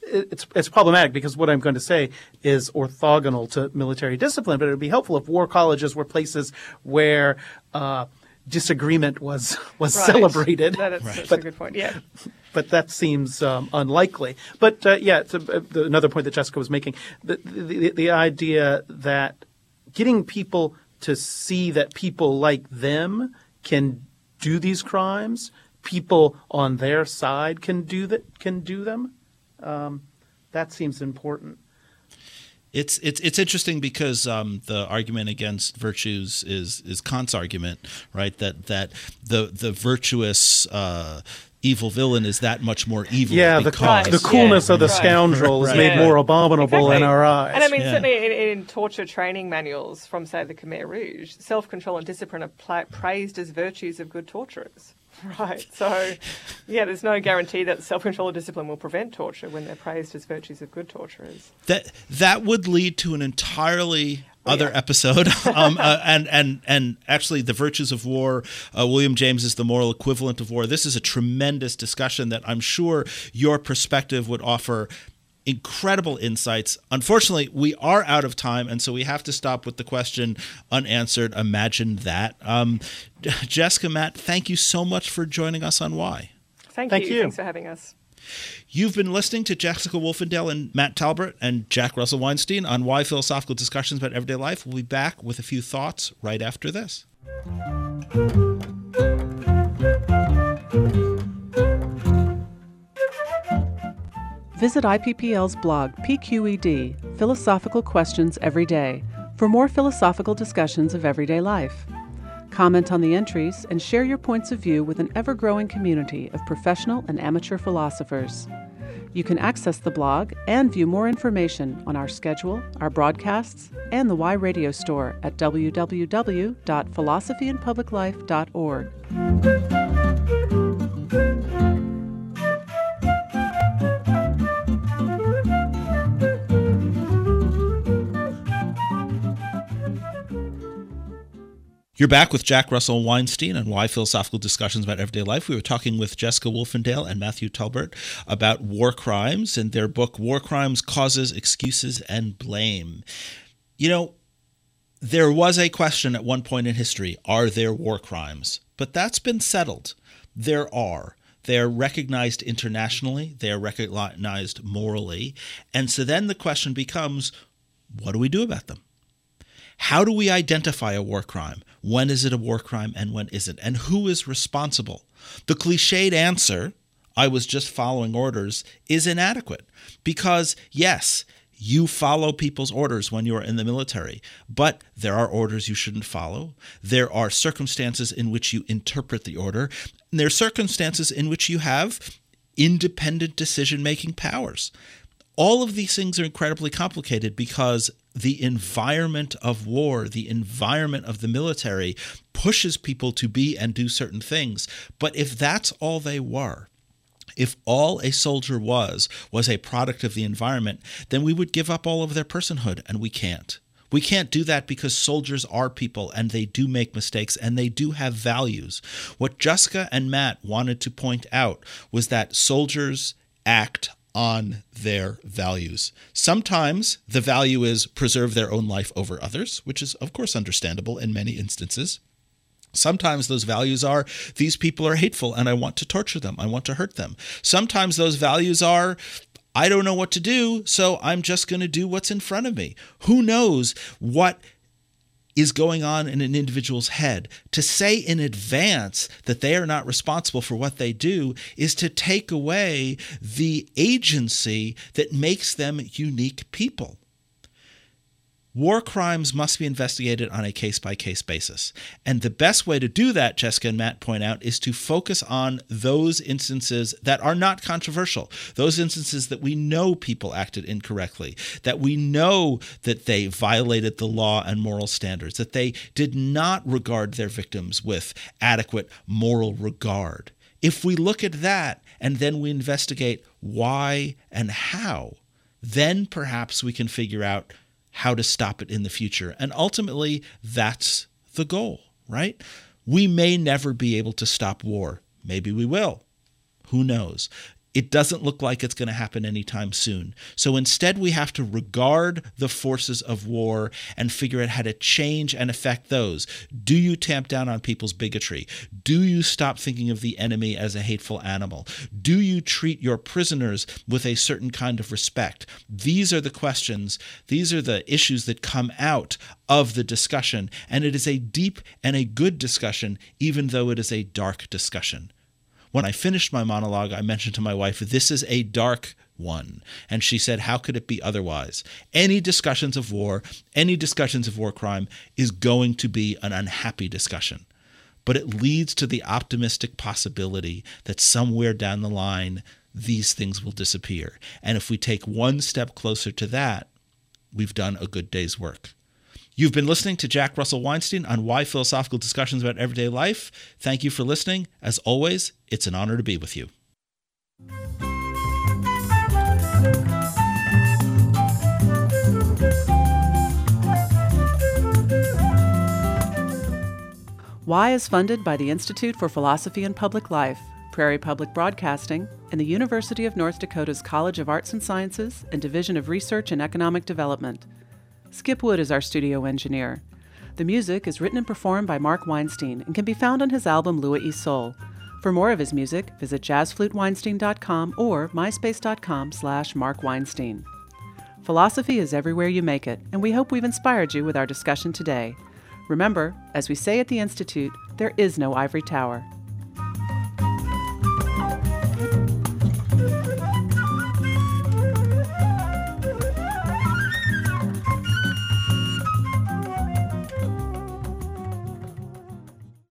it's it's problematic because what I'm going to say is orthogonal to military discipline, but it would be helpful if war colleges were places where uh, disagreement was was right. celebrated. That is, right. That's but, a good point. Yeah. But that seems um, unlikely. But uh, yeah, it's a, a, another point that Jessica was making. The, the, the idea that getting people to see that people like them can do these crimes, people on their side can do that can do them. Um, that seems important. It's it's it's interesting because um, the argument against virtues is is Kant's argument, right? That that the the virtuous uh, evil villain is that much more evil. Yeah, the, the coolness yeah. of the right. scoundrel right. is made more abominable exactly. in our eyes. And I mean, yeah. certainly in, in, torture training manuals from, say, the Khmer Rouge, self control and discipline are praised as virtues of good torturers. Right. So, yeah, there's no guarantee that self-control or discipline will prevent torture when they're praised as virtues of good torturers. That that would lead to an entirely oh, other yeah. episode. um, uh, and and and actually, the virtues of war. Uh, William James is the moral equivalent of war. This is a tremendous discussion that I'm sure your perspective would offer incredible insights. Unfortunately, we are out of time, and so we have to stop with the question unanswered. Imagine that. Um, Jessica, Matt, thank you so much for joining us on Why. Thank, thank you. you. Thanks for having us. You've been listening to Jessica Wolfendale and Matt Talbert and Jack Russell Weinstein on Why Philosophical Discussions about Everyday Life. We'll be back with a few thoughts right after this. Visit IPPL's blog, PQED Philosophical Questions Every Day, for more philosophical discussions of everyday life. Comment on the entries and share your points of view with an ever growing community of professional and amateur philosophers. You can access the blog and view more information on our schedule, our broadcasts, and the Why Radio store at www.philosophyandpubliclife.org. You're back with Jack Russell Weinstein and Why Philosophical Discussions about Everyday Life. We were talking with Jessica Wolfendale and Matthew Talbert about war crimes and their book, War Crimes Causes, Excuses, and Blame. You know, there was a question at one point in history are there war crimes? But that's been settled. There are. They are recognized internationally, they are recognized morally. And so then the question becomes what do we do about them? How do we identify a war crime? When is it a war crime and when isn't? And who is responsible? The cliched answer, I was just following orders, is inadequate because, yes, you follow people's orders when you're in the military, but there are orders you shouldn't follow. There are circumstances in which you interpret the order. And there are circumstances in which you have independent decision making powers. All of these things are incredibly complicated because the environment of war, the environment of the military pushes people to be and do certain things. But if that's all they were, if all a soldier was was a product of the environment, then we would give up all of their personhood, and we can't. We can't do that because soldiers are people and they do make mistakes and they do have values. What Jessica and Matt wanted to point out was that soldiers act on their values. Sometimes the value is preserve their own life over others, which is, of course, understandable in many instances. Sometimes those values are these people are hateful and I want to torture them, I want to hurt them. Sometimes those values are I don't know what to do, so I'm just going to do what's in front of me. Who knows what is going on in an individual's head. To say in advance that they are not responsible for what they do is to take away the agency that makes them unique people. War crimes must be investigated on a case by case basis. And the best way to do that, Jessica and Matt point out, is to focus on those instances that are not controversial, those instances that we know people acted incorrectly, that we know that they violated the law and moral standards, that they did not regard their victims with adequate moral regard. If we look at that and then we investigate why and how, then perhaps we can figure out how to stop it in the future. And ultimately, that's the goal, right? We may never be able to stop war. Maybe we will. Who knows? It doesn't look like it's going to happen anytime soon. So instead, we have to regard the forces of war and figure out how to change and affect those. Do you tamp down on people's bigotry? Do you stop thinking of the enemy as a hateful animal? Do you treat your prisoners with a certain kind of respect? These are the questions, these are the issues that come out of the discussion. And it is a deep and a good discussion, even though it is a dark discussion. When I finished my monologue, I mentioned to my wife, This is a dark one. And she said, How could it be otherwise? Any discussions of war, any discussions of war crime is going to be an unhappy discussion. But it leads to the optimistic possibility that somewhere down the line, these things will disappear. And if we take one step closer to that, we've done a good day's work. You've been listening to Jack Russell Weinstein on Why Philosophical Discussions About Everyday Life. Thank you for listening. As always, it's an honor to be with you. Why is funded by the Institute for Philosophy and Public Life, Prairie Public Broadcasting, and the University of North Dakota's College of Arts and Sciences and Division of Research and Economic Development. Skip Wood is our studio engineer. The music is written and performed by Mark Weinstein and can be found on his album Lua e Sol. For more of his music, visit jazzfluteweinstein.com or myspace.com slash markweinstein. Philosophy is everywhere you make it, and we hope we've inspired you with our discussion today. Remember, as we say at the Institute, there is no ivory tower.